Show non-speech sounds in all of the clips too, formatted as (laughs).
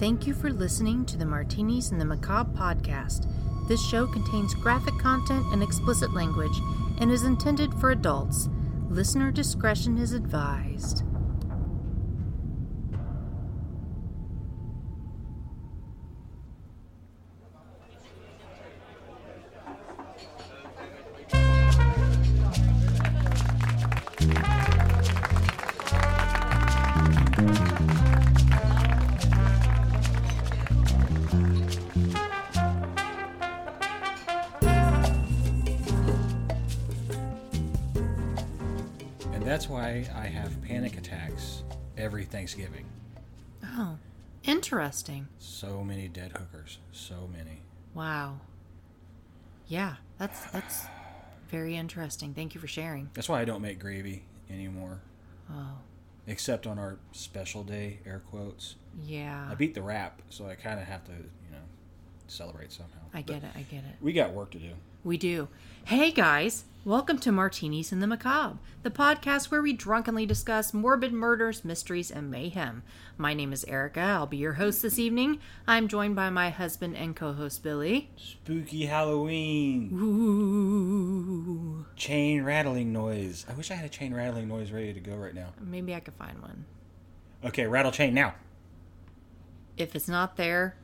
Thank you for listening to the Martinis and the Macabre podcast. This show contains graphic content and explicit language and is intended for adults. Listener discretion is advised. Interesting. So many dead hookers. So many. Wow. Yeah, that's that's very interesting. Thank you for sharing. That's why I don't make gravy anymore. Oh, Except on our special day, air quotes. yeah. I beat the rap, so I kind of have to, you know, celebrate somehow. I get But it. I get it. We got work to do. We do. Hey guys, welcome to Martinis and the Macabre, the podcast where we drunkenly discuss morbid murders, mysteries, and mayhem. My name is Erica. I'll be your host this evening. I'm joined by my husband and co-host Billy. Spooky Halloween. Ooh. Chain rattling noise. I wish I had a chain rattling noise ready to go right now. Maybe I could find one. Okay, rattle chain now. If it's not there,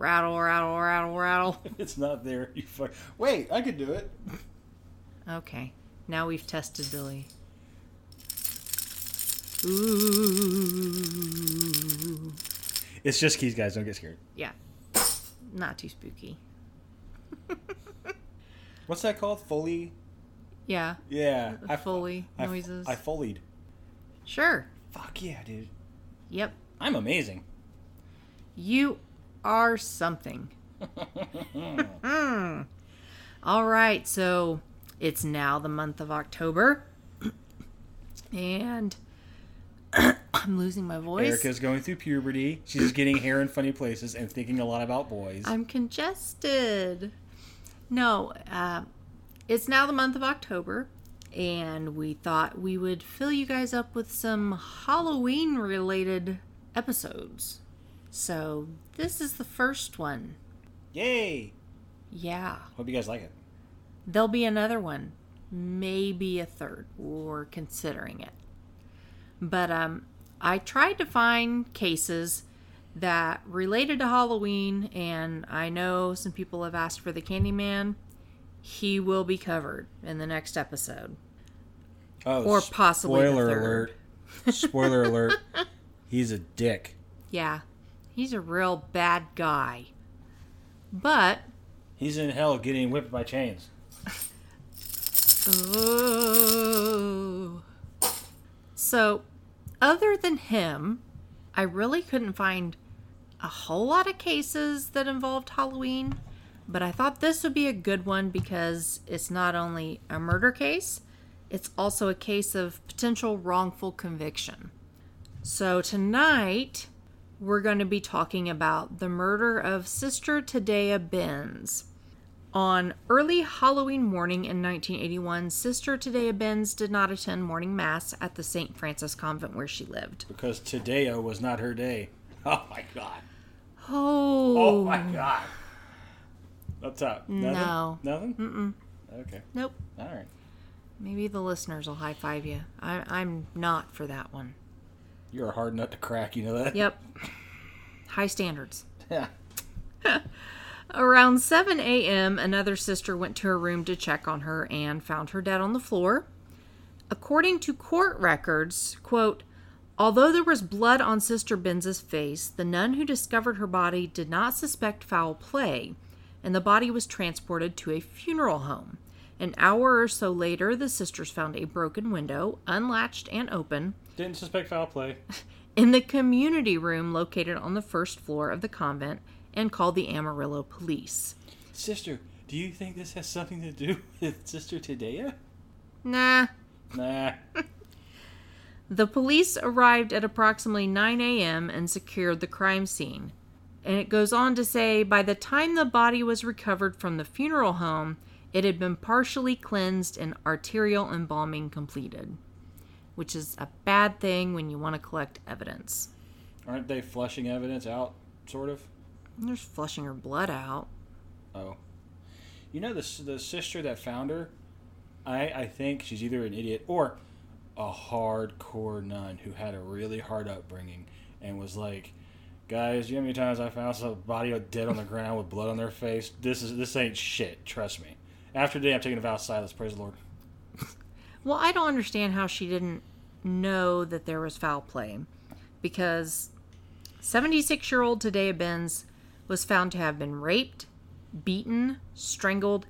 rattle, rattle, rattle, rattle. If (laughs) it's not there, you fuck. Wait, I could do it. Okay, now we've tested Billy. Ooh. It's just keys, guys. Don't get scared. Yeah, not too spooky. (laughs) What's that called? Foley? Yeah, Yeah. The Foley I, noises. I folied. sure. Fuck yeah, dude. Yep, I'm amazing. you are something. Hmm. All right, so it's now the month of October, and (coughs) I'm losing my voice. Erica's going through puberty. She's getting hair in funny places and thinking a lot about boys. I'm congested. No, uh, it's now the month of October, and we thought we would fill you guys up with some Halloween related episodes. So, this is the first one. Yay! Yeah. Hope you guys like it. There'll be another one, maybe a third. We're considering it. But um, I tried to find cases that related to Halloween, and I know some people have asked for the Candyman. He will be covered in the next episode. Oh, Or possibly spoiler alert. Spoiler (laughs) alert. He's a dick. Yeah, he's a real bad guy. But He's in hell getting whipped by chains. Oh. So, other than him, I really couldn't find a whole lot of cases that involved Halloween, but I thought this would be a good one because it's not only a murder case, it's also a case of potential wrongful conviction. So, tonight we're going to be talking about the murder of Sister Tadea Benz. On early Halloween morning in 1981, Sister Tadea Benz did not attend morning mass at the St. Francis convent where she lived. Because Tadeo was not her day. Oh my god. Oh, Oh my god. What's up? Nothing? No. Nothing? Mm-mm. Okay. Nope. Alright. Maybe the listeners will high five you. I, I'm not for that one. You're a hard nut to crack, you know that? Yep. High standards. (laughs) Yeah. (laughs) Around 7 a.m., another sister went to her room to check on her and found her dead on the floor. According to court records, quote, although there was blood on Sister Benz's face, the nun who discovered her body did not suspect foul play, and the body was transported to a funeral home. An hour or so later, the sisters found a broken window, unlatched and open, Didn't suspect foul play. in the community room located on the first floor of the convent and called the Amarillo police. Sister, do you think this has something to do (laughs) with Sister Tadea? Nah. Nah. (laughs) The police arrived at approximately 9 a.m. and secured the crime scene. And it goes on to say by the time the body was recovered from the funeral home, it had been partially cleansed and arterial embalming completed, which is a bad thing when you want to collect evidence. Aren't they flushing evidence out sort of. There's flushing her blood out. Oh, you know the the sister that found her. I I think she's either an idiot or a hardcore nun who had a really hard upbringing and was like, guys, you know how many times I found some body dead on the ground with blood on their face? This is this ain't shit. Trust me. After today, I'm taking a vow of silence. Praise the Lord. (laughs) Well, I don't understand how she didn't know that there was foul play because 76 year old Tadea Benz was found to have been raped, beaten, strangled,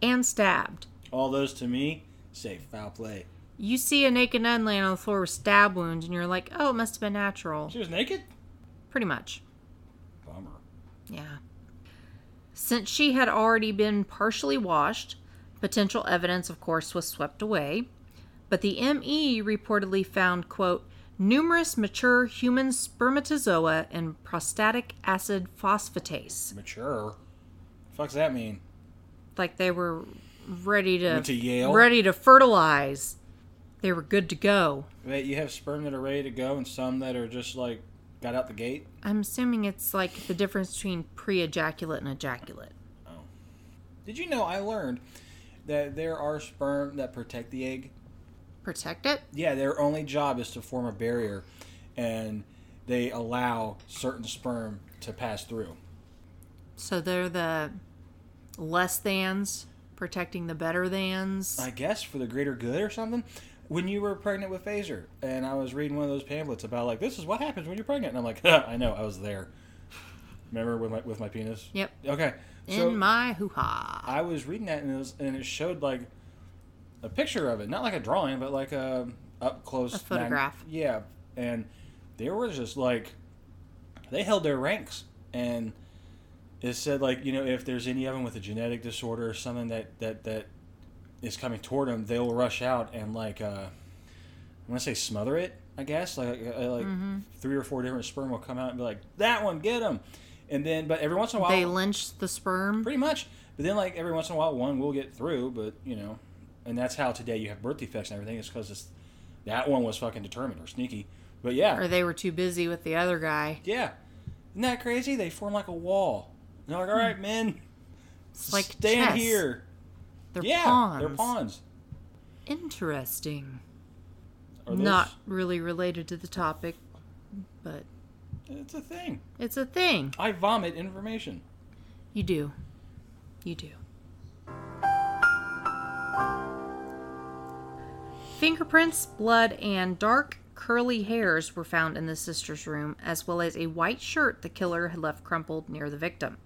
and stabbed. All those to me say foul play. You see a naked nun laying on the floor with stab wounds, and you're like, oh, it must have been natural. She was naked. Pretty much. Bummer. Yeah. Since she had already been partially washed, potential evidence, of course, was swept away. But the ME reportedly found, quote, numerous mature human spermatozoa and prostatic acid phosphatase. Mature. what Fuck's that mean? Like they were ready to, Went to Yale? ready to fertilize. They were good to go. Wait, you have sperm that are ready to go and some that are just like out the gate. I'm assuming it's like the difference between pre-ejaculate and ejaculate. Oh. Did you know I learned that there are sperm that protect the egg? Protect it? Yeah, their only job is to form a barrier and they allow certain sperm to pass through. So they're the less thans protecting the better thans. I guess for the greater good or something. When you were pregnant with Phaser, and I was reading one of those pamphlets about like this is what happens when you're pregnant, and I'm like, (laughs) I know, I was there. Remember with my with my penis? Yep. Okay. So In my hoo ha. I was reading that and it was and it showed like a picture of it, not like a drawing, but like a up close A photograph. yeah, and they were just like they held their ranks and it said like you know if there's any of them with a genetic disorder or something that that that is coming toward them, they'll rush out and like uh, I want to say smother it. I guess like uh, like Mm-hmm. three or four different sperm will come out and be like that one, get him, and then but every once in a while They lynch the sperm. Pretty much. But then, like every once in a while, one will get through. But you know, and that's how today you have birth defects and everything. Is because that one was fucking determined or sneaky. But yeah, Or they were too busy with the other guy. yeah, isn't that crazy? They form like a wall. And they're like, all right, men, It's like stand chess. here. They're yeah, pawns. they're pawns. Interesting. Those- Not really related to the topic, but It's a thing. it's a thing. I vomit information. You do. You do. Fingerprints, blood, and dark curly hairs were found in the sister's room, as well as a white shirt the killer had left crumpled near the victim.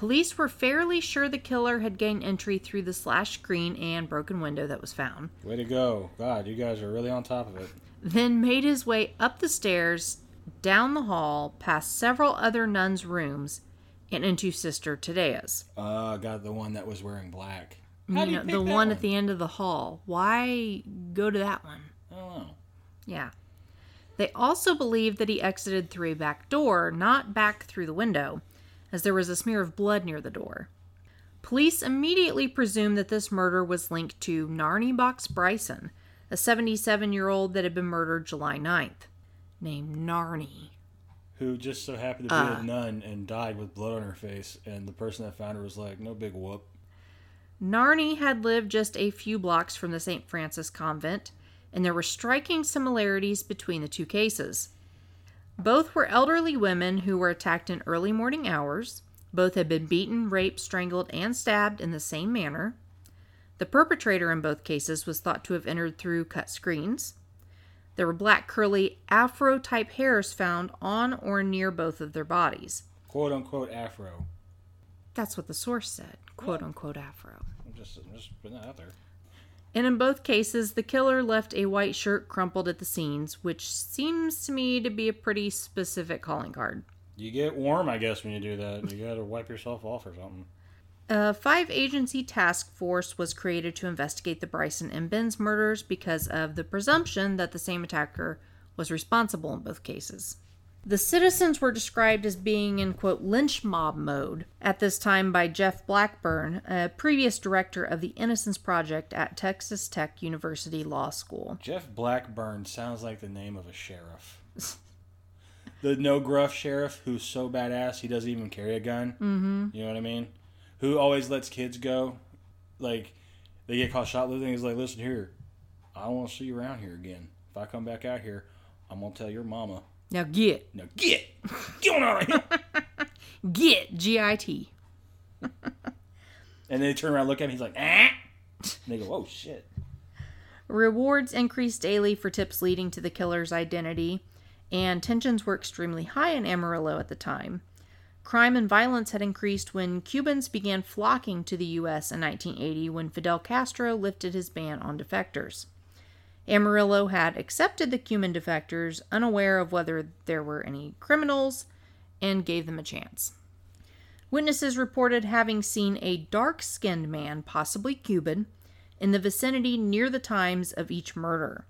Police were fairly sure the killer had gained entry through the slash screen and broken window that was found, Way to go, God! You guys are really on top of it. then made his way up the stairs, down the hall, past several other nuns' rooms, and into Sister Tadea's. Uh, got the one that was wearing black. you How do you know, pick the that one, at the end of the hall. Why go to that one? I don't know. Yeah. They also believe that he exited through a back door, not back through the window, as there was a smear of blood near the door. Police immediately presumed that this murder was linked to Narnie Box Bryson, a 77 year old that had been murdered July 9th, named Narnie. who just so happened to be Uh. a nun and died with blood on her face, and the person that found her was like, "No big whoop." Narnie had lived just a few blocks from the St. Francis convent, and there were striking similarities between the two cases. Both were elderly women who were attacked in early morning hours. Both had been beaten, raped, strangled, and stabbed in the same manner. The perpetrator in both cases was thought to have entered through cut screens. There were black, curly, afro type hairs found on or near both of their bodies. "Quote unquote afro." That's what the source said, quote unquote afro. I'm just, I'm just putting that out there. And in both cases, the killer left a white shirt crumpled at the seams, which seems to me to be a pretty specific calling card. You get warm, I guess, when you do that. You gotta wipe yourself off or something. A five agency task force was created to investigate the Bryson and Benz murders because of the presumption that the same attacker was responsible in both cases. The citizens were described as being in, quote, lynch mob mode at this time by Jeff Blackburn, a previous director of the Innocence Project at Texas Tech University Law School. Jeff Blackburn sounds like the name of a sheriff. (laughs) the no gruff sheriff who's so badass he doesn't even carry a gun. Mm-hmm. You know what I mean? Who always lets kids go, like they get caught shoplifting. He's like, listen here, I don't want to see you around here again. If I come back out here, I'm gonna tell your mama. Now get. Now get, get on out of here. (laughs) Get. G I T. And then they turn around, and look at him. He's like, ah. And they go, oh shit. Rewards increased daily for tips leading to the killer's identity, and tensions were extremely high in Amarillo at the time. Crime and violence had increased when Cubans began flocking to the U.S. in 1980 when Fidel Castro lifted his ban on defectors. Amarillo had accepted the Cuban defectors, unaware of whether there were any criminals, and gave them a chance. Witnesses reported having seen a dark skinned man, possibly Cuban, in the vicinity near the times of each murder.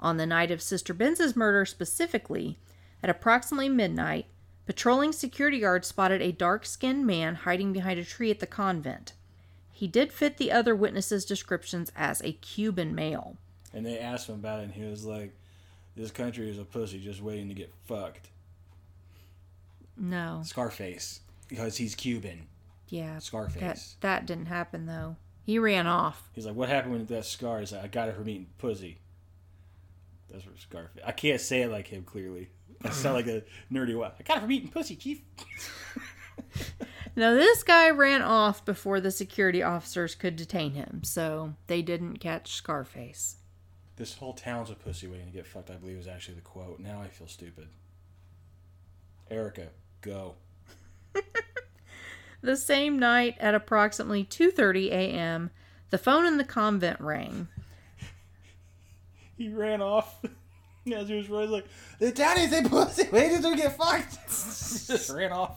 On the night of Sister Benz's murder specifically, at approximately midnight, patrolling security guards spotted a dark skinned man hiding behind a tree at the convent. He did fit the other witnesses' descriptions as a Cuban male. And they asked him about it, and he was like, "This country is a pussy just waiting to get fucked." No. Scarface, because he's Cuban. Yeah. Scarface. That, that didn't happen, though. He ran off. He's like, "What happened with that scar?" He's like, "I got it from eating pussy." That's where Scarface. I can't say it like him clearly. I sound like a nerdy one. I got it from eating pussy, chief. Now, this guy ran off before the security officers could detain him, so they didn't catch Scarface. This whole town's a pussy waiting to get fucked. I believe is actually the quote. Now I feel stupid. Erica, go. (laughs) The same night at approximately 2:30 a.m., the phone in the convent rang. He ran off. (laughs) As he was running, like the is a pussy waiting to get fucked. (laughs) Just ran off.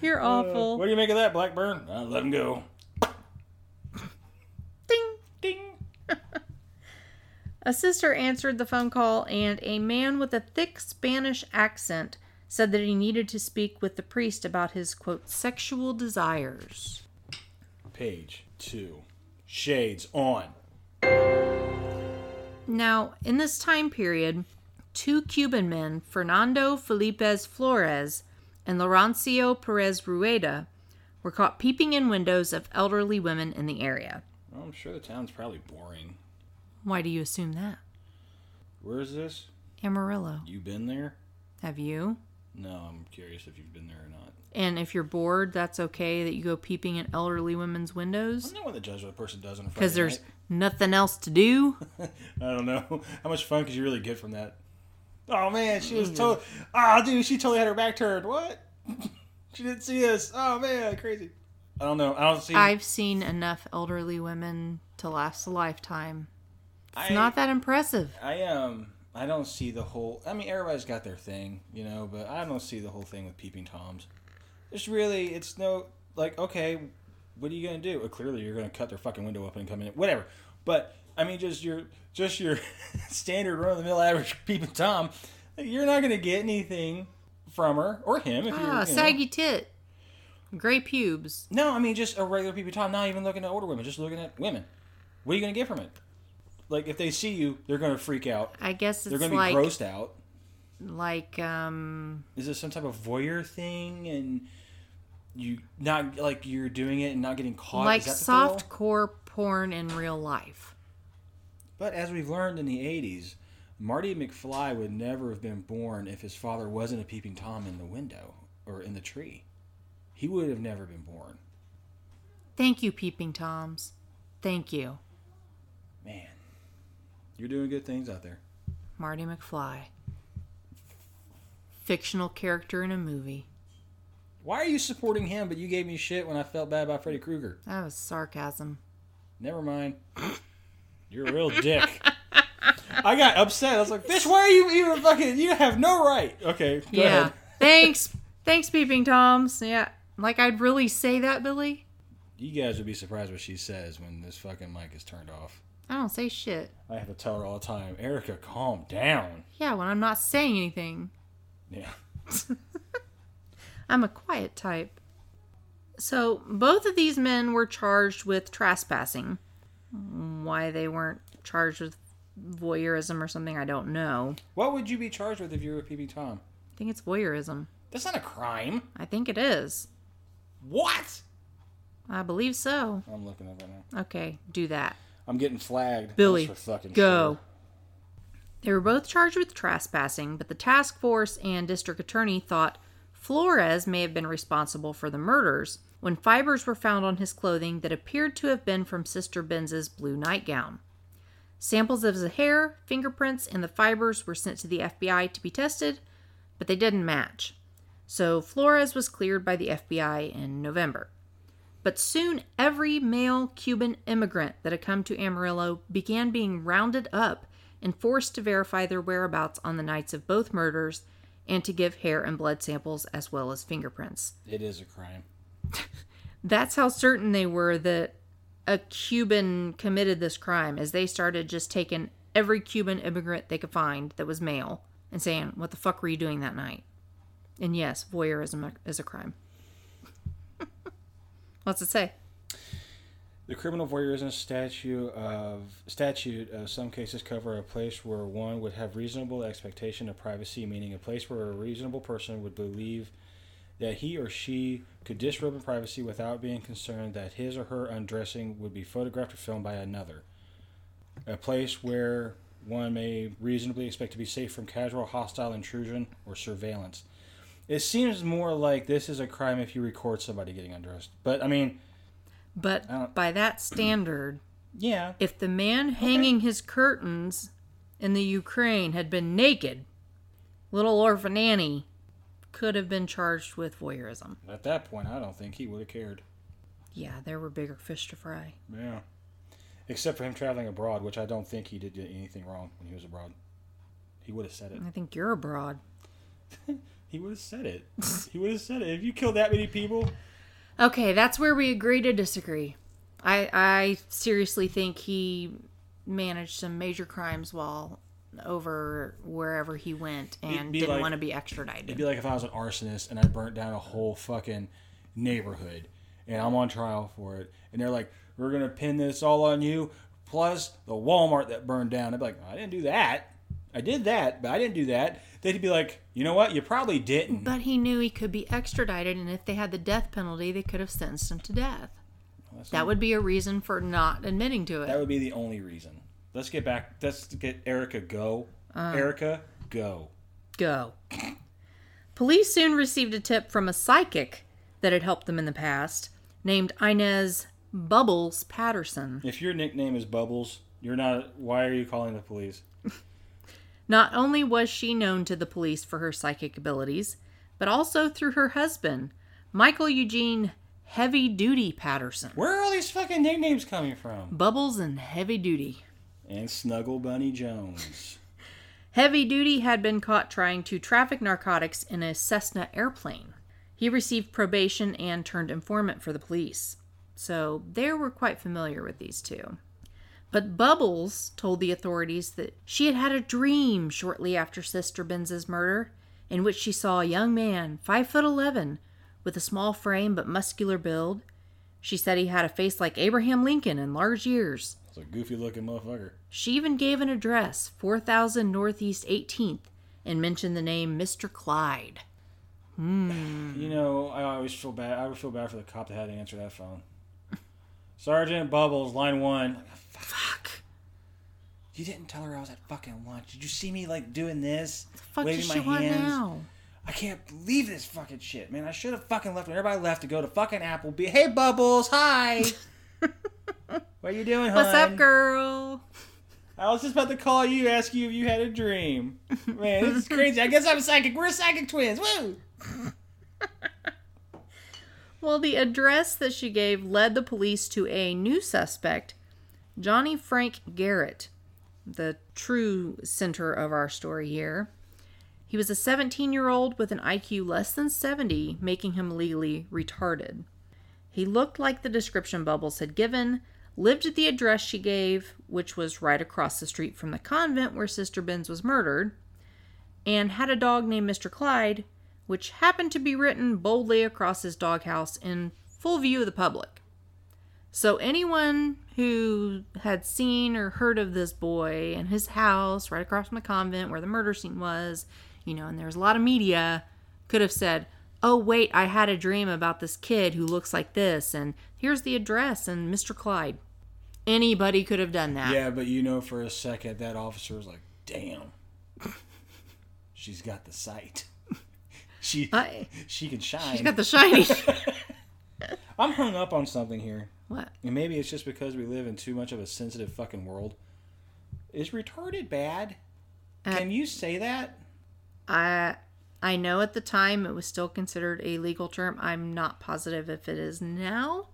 You're Uh, awful. what do you make of that, Blackburn? Uh, let him go. A sister answered the phone call, and a man with a thick Spanish accent said that he needed to speak with the priest about his quote sexual desires. Page two. Shades on. Now, in this time period, two Cuban men, Fernando Felipez Flores and Laurencio Perez Rueda, were caught peeping in windows of elderly women in the area. Well, I'm sure the town's probably boring. Why do you assume that? Where is this? Amarillo. You been there? Have you? No, I'm curious if you've been there or not. And if you're bored, that's okay that you go peeping in elderly women's windows? I'm not one to judge what a person does on a Friday Because there's night. nothing else to do? (laughs) I don't know. How much fun could you really get from that? Oh man, she was mm-hmm. totally. Oh dude, she totally had her back turned. What? (laughs) she didn't see us. Oh man, crazy. I don't know. I don't see. I've seen enough elderly women to last a lifetime. It's I- not that impressive. I um. I don't see the whole. I mean, everybody's got their thing, you know, but I don't see the whole thing with peeping toms. It's really, it's no like, okay, what are you gonna do? Well, clearly, you're gonna cut their fucking window open and come in, whatever. But I mean, just your, just your (laughs) standard run of the mill average (laughs) peeping tom. You're not gonna get anything from her or him if you're. Ah, you know. saggy tit. Gray pubes. No, I mean just a regular peeping tom. Not even looking at older women, just looking at women. What are you gonna get from it? Like if they see you, they're gonna freak out. I guess They're gonna be grossed out. like um Is this some type of voyeur thing and you not like you're doing it and not getting caught? like soft core porn in real life. But as we've learned in the '80s, Marty McFly would never have been born if his father wasn't a peeping tom in the window or in the tree. He would have never been born. Thank you, peeping toms. Thank you, Man, you're doing good things out there. Marty McFly. Fictional character in a movie. Why are you supporting him, but you gave me shit when I felt bad about Freddy Krueger? That was sarcasm. Never mind. You're a real dick. I got upset. I was like, "Bitch, why are you even fucking? You have no right." Okay, go yeah. ahead. Thanks. Thanks, peeping toms. Yeah. Like I'd really say that, Billy. You guys would be surprised what she says when this fucking mic is turned off. I don't say shit. I have to tell her all the time, Erica, calm down. Yeah, when I'm not saying anything. Yeah. (laughs) I'm a quiet type. So, both of these men were charged with trespassing. Why they weren't charged with voyeurism or something. I don't know. What would you be charged with if you were peeping Tom? I think it's voyeurism. That's not a crime. I think it is. What? I believe so. I'm looking up right now. Okay, do that. I'm getting flagged. Billy, for fucking go. sure. They were both charged with trespassing, but the task force and district attorney thought Flores may have been responsible for the murders when fibers were found on his clothing that appeared to have been from Sister Benz's blue nightgown. Samples of his hair, fingerprints, and the fibers were sent to the FBI to be tested, but they didn't match. So Flores was cleared by the FBI in November. But soon every male Cuban immigrant that had come to Amarillo began being rounded up and forced to verify their whereabouts on the nights of both murders and to give hair and blood samples as well as fingerprints. It is a crime. (laughs) That's how certain they were that a Cuban committed this crime, as they started just taking every Cuban immigrant they could find that was male and saying, What the fuck were you doing that night? And yes, voyeurism is a crime. What's it say? The criminal voyeurism statute of statute of some cases cover a place where one would have reasonable expectation of privacy, meaning a place where a reasonable person would believe that he or she could disrobe in privacy without being concerned that his or her undressing would be photographed or filmed by another. A place where one may reasonably expect to be safe from casual hostile intrusion or surveillance. It seems more like this is a crime if you record somebody getting undressed. But I mean, But I by that standard, yeah, if the man hanging his curtains in the Ukraine had been naked, little orphan Annie could have been charged with voyeurism. At that point, I don't think he would have cared. Yeah, there were bigger fish to fry. Yeah. Except for him traveling abroad, which I don't think he did anything wrong when he was abroad. He would have said it. I think you're abroad. (laughs) He would have said it. (laughs) he would have said it. If you killed that many people, Okay, that's where we agree to disagree. I I seriously think he managed some major crimes while over wherever he went and didn't like- want to be extradited. it'd be like if I was an arsonist and I burnt down a whole fucking neighborhood and I'm on trial for it. And they're like, we're going to pin this all on you, plus the Walmart that burned down. I'd be like, I didn't do that. I did that, but I didn't do that. They'd be like, you know what? You probably didn't. But he knew he could be extradited, and if they had the death penalty, they could have sentenced him to death. That's That would be a reason for not admitting to it. That would be the only reason. Let's get back. Let's get Erica go. Uh-huh. Erica go. Go. Police soon received a tip from a psychic that had helped them in the past, named Inez Bubbles Patterson. If your nickname is Bubbles, you're not. Why are you calling the police? Not only was she known to the police for her psychic abilities, but also through her husband, Michael Eugene Heavy Duty Patterson. Where are all these fucking nicknames coming from? Bubbles and Heavy Duty. And Snuggle Bunny Jones. (laughs) Heavy Duty had been caught trying to traffic narcotics in a Cessna airplane. He received probation and turned informant for the police. So they were quite familiar with these two. But Bubbles told the authorities that she had had a dream shortly after Sister Benz's murder, in which she saw a young man, five foot eleven, with a small frame but muscular build. She said he had a face like Abraham Lincoln and large ears. It's a goofy looking motherfucker. She even gave an address, 4000 Northeast 18th, and mentioned the name Mr. Clyde. Hmm. You know, I always feel bad. I would feel bad for the cop that had to answer that phone. Sergeant Bubbles, line one. Fuck. You didn't tell her I was at fucking lunch. Did you see me like doing this? Fuck waving my hands? now? I can't believe this fucking shit, man. I should have fucking left when everybody left to go to fucking Applebee. Hey, Bubbles, hi. (laughs) what are you doing? What's up, girl? I was just about to call you, ask you if you had a dream. Man, this is crazy. I guess I'm psychic. We're psychic twins. Woo! (laughs) Well, the address that she gave led the police to a new suspect, Johnny Frank Garrett, the true center of our story here. He was a 17 year old with an IQ less than 70, making him legally retarded. He looked like the description Bubbles had given, lived at the address she gave, which was right across the street from the convent where Sister Benz was murdered, and had a dog named Mr. Clyde, which happened to be written boldly across his doghouse in full view of the public. So anyone who had seen or heard of this boy and his house right across from the convent where the murder scene was, you know, and there was a lot of media, could have said, "Oh wait, I had a dream about this kid who looks like this, and here's the address and Mr. Clyde." Anybody could have done that. Yeah, but you know, for a second, that officer was like, "Damn, she's got the sight. she I- she can shine." She's got the shiny. (laughs) I'm hung up on something here, what? and maybe it's just because we live in too much of a sensitive fucking world. Is retarded bad? Uh, Can you say that? I I know at the time it was still considered a legal term. I'm not positive if it is now,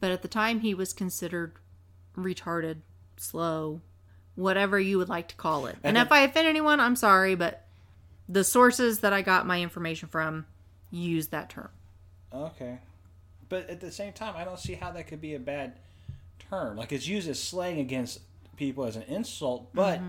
but at the time he was considered retarded, slow, whatever you would like to call it. And And if I offend anyone, I'm sorry, but the sources that I got my information from use that term. Okay. But at the same time, I don't see how that could be a bad term. Like it's used as slang against people as an insult, but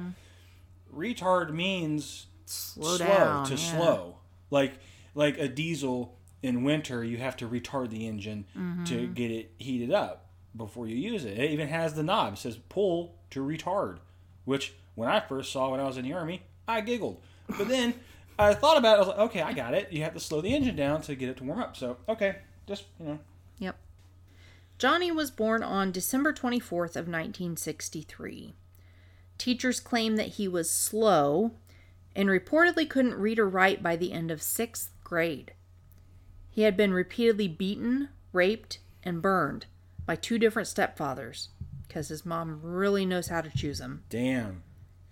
retard means Slow, down. to yeah. slow. Like like a diesel in winter, you have to retard the engine Mm-hmm. to get it heated up before you use it. It even has the knob. It says pull to retard, which when I first saw when I was in the army, I giggled. But then I thought about it. I was like, okay, I got it. You have to slow the engine down to get it to warm up. So okay, just you know. Yep. Johnny was born on December 24th of 1963. Teachers claim that he was slow and reportedly couldn't read or write by the end of 6th grade. He had been repeatedly beaten, raped, and burned by two different stepfathers because his mom really knows how to choose them. Damn.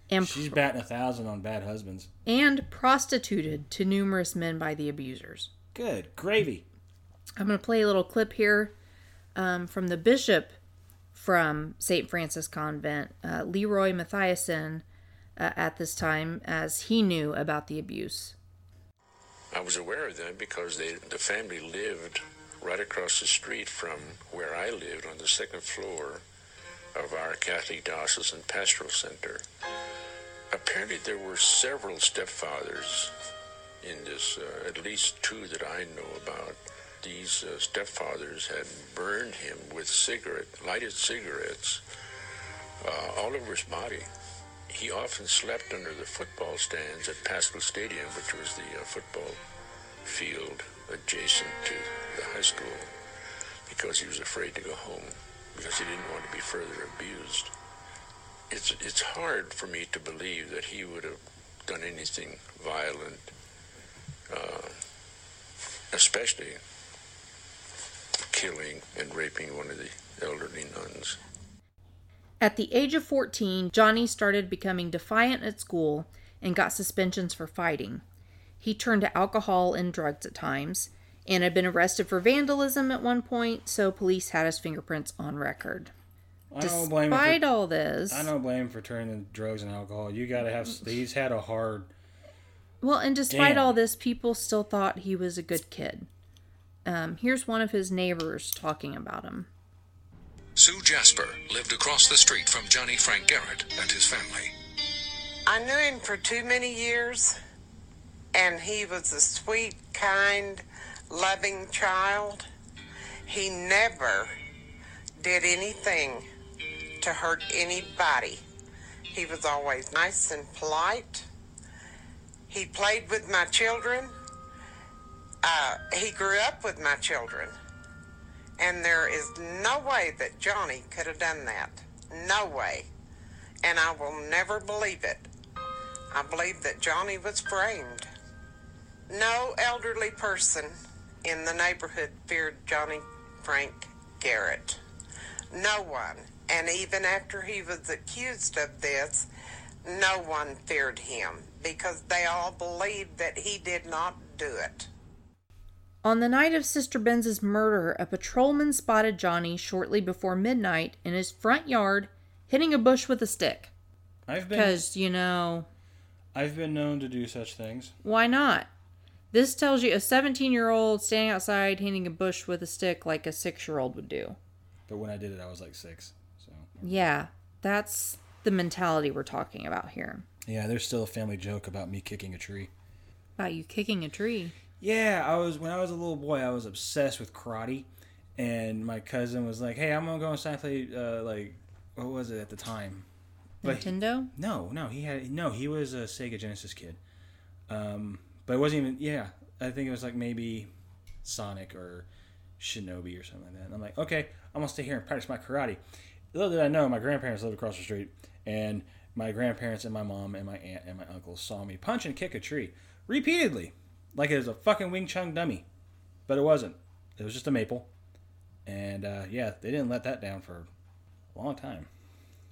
And She's batting a thousand on bad husbands. and prostituted to numerous men by the abusers. Good gravy. I'm going to play a little clip here um, from the bishop from St. Francis Convent, uh, Leroy Matthiesen, uh, at this time, as he knew about the abuse. I was aware of them because they, the family lived right across the street from where I lived on the second floor of our Catholic Diocesan Pastoral Center. Apparently, there were several stepfathers in this, uh, at least two that I know about. These uh, stepfathers had burned him with cigarette, lighted cigarettes, uh, all over his body. He often slept under the football stands at Pascal Stadium, which was the uh, football field adjacent to the high school, because he was afraid to go home, because he didn't want to be further abused. It's, it's hard for me to believe that he would have done anything violent, uh, especially killing and raping one of the elderly nuns. At the age of 14, Johnny started becoming defiant at school and got suspensions for fighting. He turned to alcohol and drugs at times and had been arrested for vandalism at one point, so police had his fingerprints on record. I don't blame him. Despite For, all this, I don't blame him for turning to drugs and alcohol. You got to have. He's had a hard. Well, and despite Damn. all this, people still thought he was a good kid. Um, here's one of his neighbors talking about him. Sue Jasper lived across the street from Johnny Frank Garrett and his family. I knew him for too many years, and he was a sweet, kind, loving child. He never did anything to hurt anybody. He was always nice and polite. He played with my children. Uh, he grew up with my children. And there is no way that Johnny could have done that. No way. And I will never believe it. I believe that Johnny was framed. No elderly person in the neighborhood feared Johnny Frank Garrett. No one. And even after he was accused of this, no one feared him because they all believed that he did not do it. On the night of Sister Benz's murder, a patrolman spotted Johnny shortly before midnight in his front yard hitting a bush with a stick. I've been. Because, you know, I've been known to do such things. why not? This tells you a 17 year old standing outside hitting a bush with a stick like a six year old would do. But when I did it, I was like six. So Yeah, that's the mentality we're talking about here. yeah, there's still a family joke about me kicking a tree. About you kicking a tree. Yeah, I was when I was a little boy. I was obsessed with karate, and my cousin was like, "Hey, I'm gonna go inside and play uh, like what was it at the time?" But he- Nintendo? no, no, he had no. He was a Sega Genesis kid, um, but it wasn't even. Yeah, I think it was like maybe Sonic or Shinobi or something like that. And I'm like, okay, I'm gonna stay here and practice my karate. Little did I know, my grandparents lived across the street, and my grandparents and my mom and my aunt and my uncle saw me punch and kick a tree repeatedly, like it was a fucking Wing Chun dummy, but it wasn't. It was just a maple, and uh, yeah, they didn't let that down for a long time.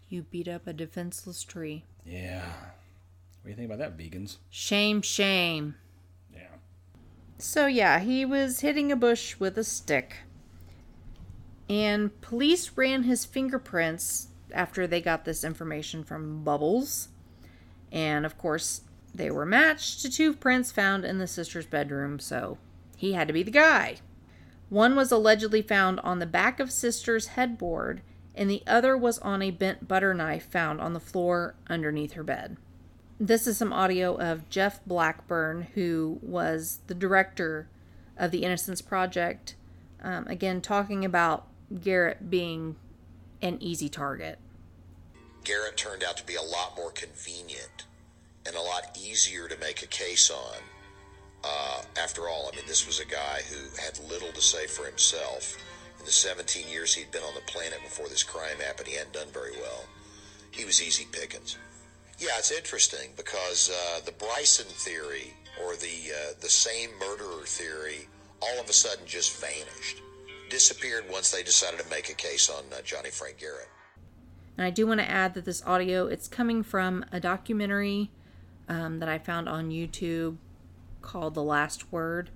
You beat up a defenseless tree. Yeah. What do you think about that, vegans? Shame, shame. Yeah. So, yeah, he was hitting a bush with a stick. And police ran his fingerprints after they got this information from Bubbles. And of course, they were matched to two prints found in the sister's bedroom, so he had to be the guy. One was allegedly found on the back of sister's headboard, and the other was on a bent butter knife found on the floor underneath her bed. This is some audio of Jeff Blackburn, who was the director of the Innocence Project. Um, again, talking about Garrett being an easy target. Garrett turned out to be a lot more convenient and a lot easier to make a case on. Uh, after all, I mean, this was a guy who had little to say for himself. In the 17 years he'd been on the planet before this crime happened, he hadn't done very well. He was easy pickings. Yeah, it's interesting because uh, the Bryson theory or the uh, the same murderer theory all of a sudden just vanished, disappeared once they decided to make a case on uh, Johnny Frank Garrett. And I do want to add that this audio it's coming from a documentary um, that I found on YouTube called The Last Word.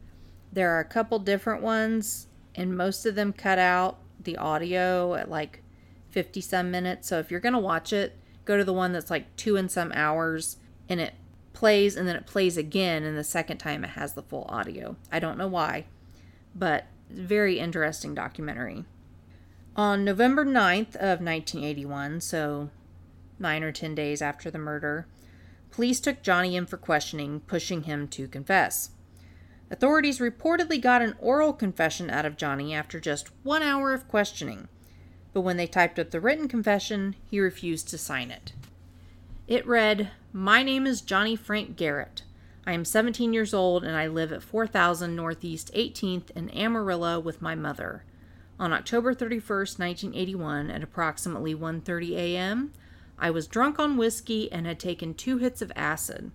There are a couple different ones, and most of them cut out the audio at like 50 some minutes. So if you're going to watch it, go to the one that's like two and some hours and it plays and then it plays again, and the second time it has the full audio. I don't know why, but very interesting documentary. On November 9th of 1981, so 9 or 10 days after the murder, police took Johnny in for questioning, pushing him to confess. Authorities reportedly got an oral confession out of Johnny after just 1 hour of questioning, but when they typed up the written confession, he refused to sign it. It read, "My name is Johnny Frank Garrett. I am 17 years old and I live at 4000 Northeast 18th in Amarillo with my mother. On October 31st, 1981, at approximately 1:30 a.m., I was drunk on whiskey and had taken two hits of acid.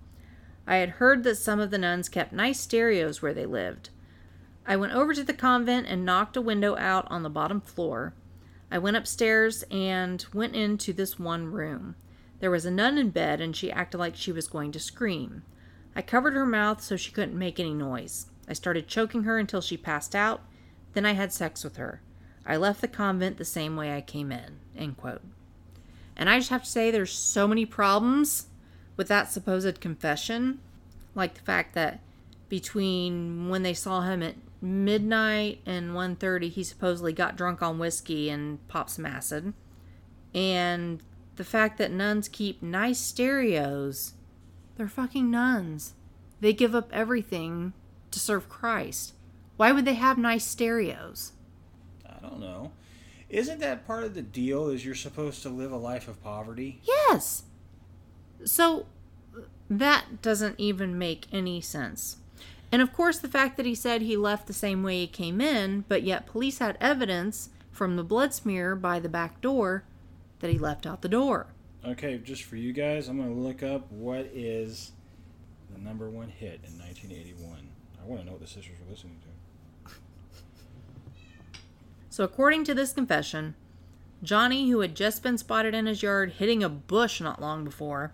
I had heard that some of the nuns kept nice stereos where they lived. I went over to the convent and knocked a window out on the bottom floor. I went upstairs and went into this one room. There was a nun in bed and she acted like she was going to scream. I covered her mouth so she couldn't make any noise. I started choking her until she passed out. Then I had sex with her. I left the convent the same way I came in. End quote. And I just have to say, there's so many problems with that supposed confession. Like the fact that between when they saw him at midnight and 1.30, he supposedly got drunk on whiskey and popped some acid. And the fact that nuns keep nice stereos. They're fucking nuns. They give up everything to serve Christ. Why would they have nice stereos? I don't know. Isn't that part of the deal? Is you're supposed to live a life of poverty? Yes. So that doesn't even make any sense. And of course, the fact that he said he left the same way he came in, but yet police had evidence from the blood smear by the back door that he left out the door. Okay, just for you guys, I'm gonna look up what is the number one hit in 1981. I want to know what the sisters were listening to. So, according to this confession, Johnny, who had just been spotted in his yard hitting a bush not long before,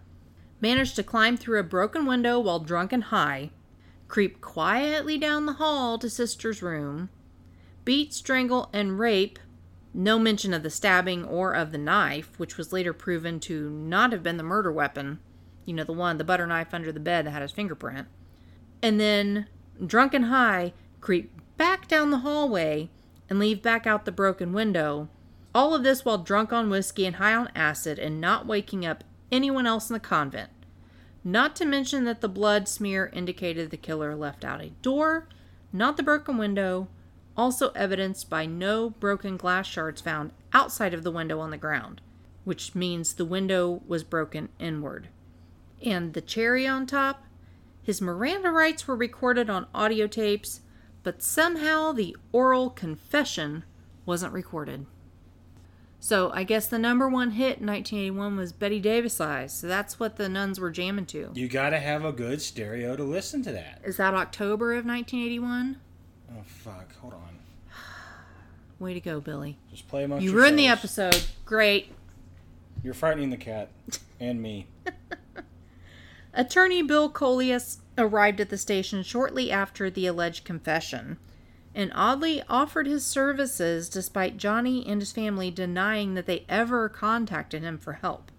managed to climb through a broken window while drunk and high, creep quietly down the hall to Sister's room, beat, strangle, and rape. No mention of the stabbing or of the knife, which was later proven to not have been the murder weapon. You know, the one, the butter knife under the bed that had his fingerprint. And then, drunk and high, creep back down the hallway and leave back out the broken window. All of this while drunk on whiskey and high on acid and not waking up anyone else in the convent. Not to mention that the blood smear indicated the killer left out a door, not the broken window, also evidenced by no broken glass shards found outside of the window on the ground, which means the window was broken inward. And the cherry on top, his Miranda rights were recorded on audio tapes, but somehow the oral confession wasn't recorded. So I guess the number one hit in 1981 was Bette Davis Eyes. So that's what the nuns were jamming to. You got to have a good stereo to listen to that. Is that October of 1981? Oh fuck! Hold on. Way to go, Billy. Just play amongst You ruined the episode. Great. You're frightening the cat and me. (laughs) Attorney Bill Coleus arrived at the station shortly after the alleged confession and oddly offered his services despite Johnny and his family denying that they ever contacted him for help,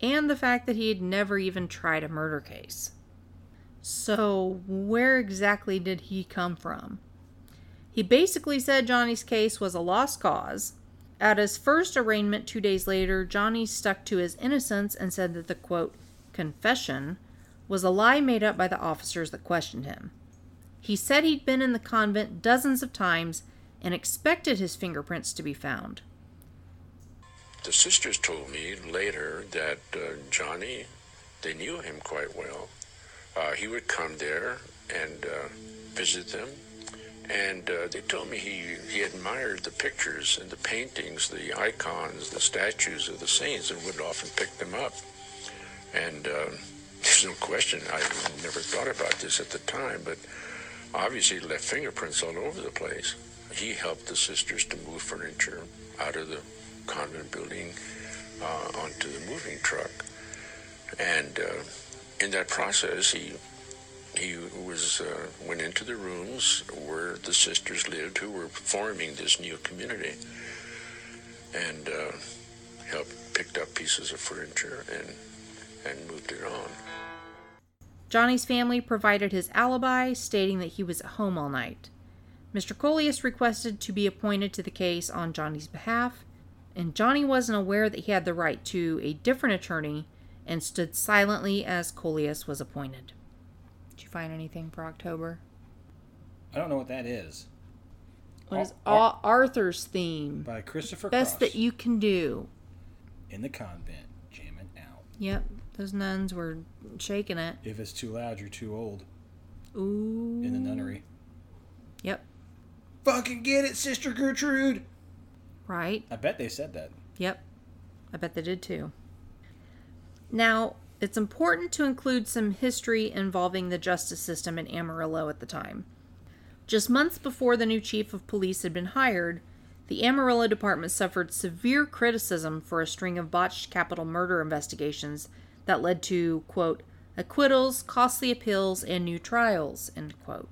and the fact that he had never even tried a murder case. So, where exactly did he come from? He basically said Johnny's case was a lost cause. At his first arraignment two days later, Johnny stuck to his innocence and said that the quote, confession was a lie made up by the officers that questioned him. He said he'd been in the convent dozens of times and expected his fingerprints to be found. The sisters told me later that uh, Johnny, they knew him quite well. Uh, he would come there and uh, visit them, and uh, they told me he, he admired the pictures and the paintings, the icons, the statues of the saints, and would often pick them up. And uh, there's no question, I never thought about this at the time, but obviously left fingerprints all over the place. He helped the sisters to move furniture out of the convent building uh, onto the moving truck. And uh, in that process, he he was uh, went into the rooms where the sisters lived, who were forming this new community, and uh, helped picked up pieces of furniture and and moved it on. Johnny's family provided his alibi, stating that he was at home all night. Mr. Coleus requested to be appointed to the case on Johnny's behalf, and Johnny wasn't aware that he had the right to a different attorney and stood silently as Coleus was appointed. Did you find anything for October? I don't know what that is. What is Ar- Ar- Arthur's theme? By Christopher Best Cross. that you can do. in the convent, jamming out. Yep, those nuns were shaking it. If it's too loud, you're too old. Ooh. In the nunnery. Yep, Fucking get it, Sister Gertrude. right. I bet they said that. Yep. I bet they did too. Now, it's important to include some history involving the justice system in Amarillo at the time. Just months before the new chief of police had been hired, the Amarillo department suffered severe criticism for a string of botched capital murder investigations that led to, quote, acquittals, costly appeals, and new trials, end quote.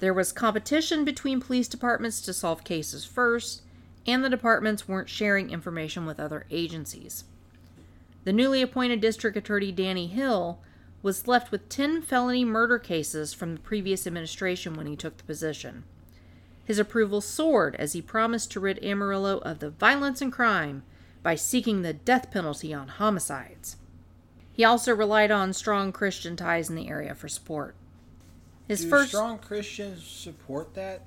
There was competition between police departments to solve cases first, and the departments weren't sharing information with other agencies. The newly appointed district attorney Danny Hill was left with 10 felony murder cases from the previous administration when he took the position. His approval soared as he promised to rid Amarillo of the violence and crime by seeking the death penalty on homicides. He also relied on strong Christian ties in the area for support. His Do first strong Christians support that?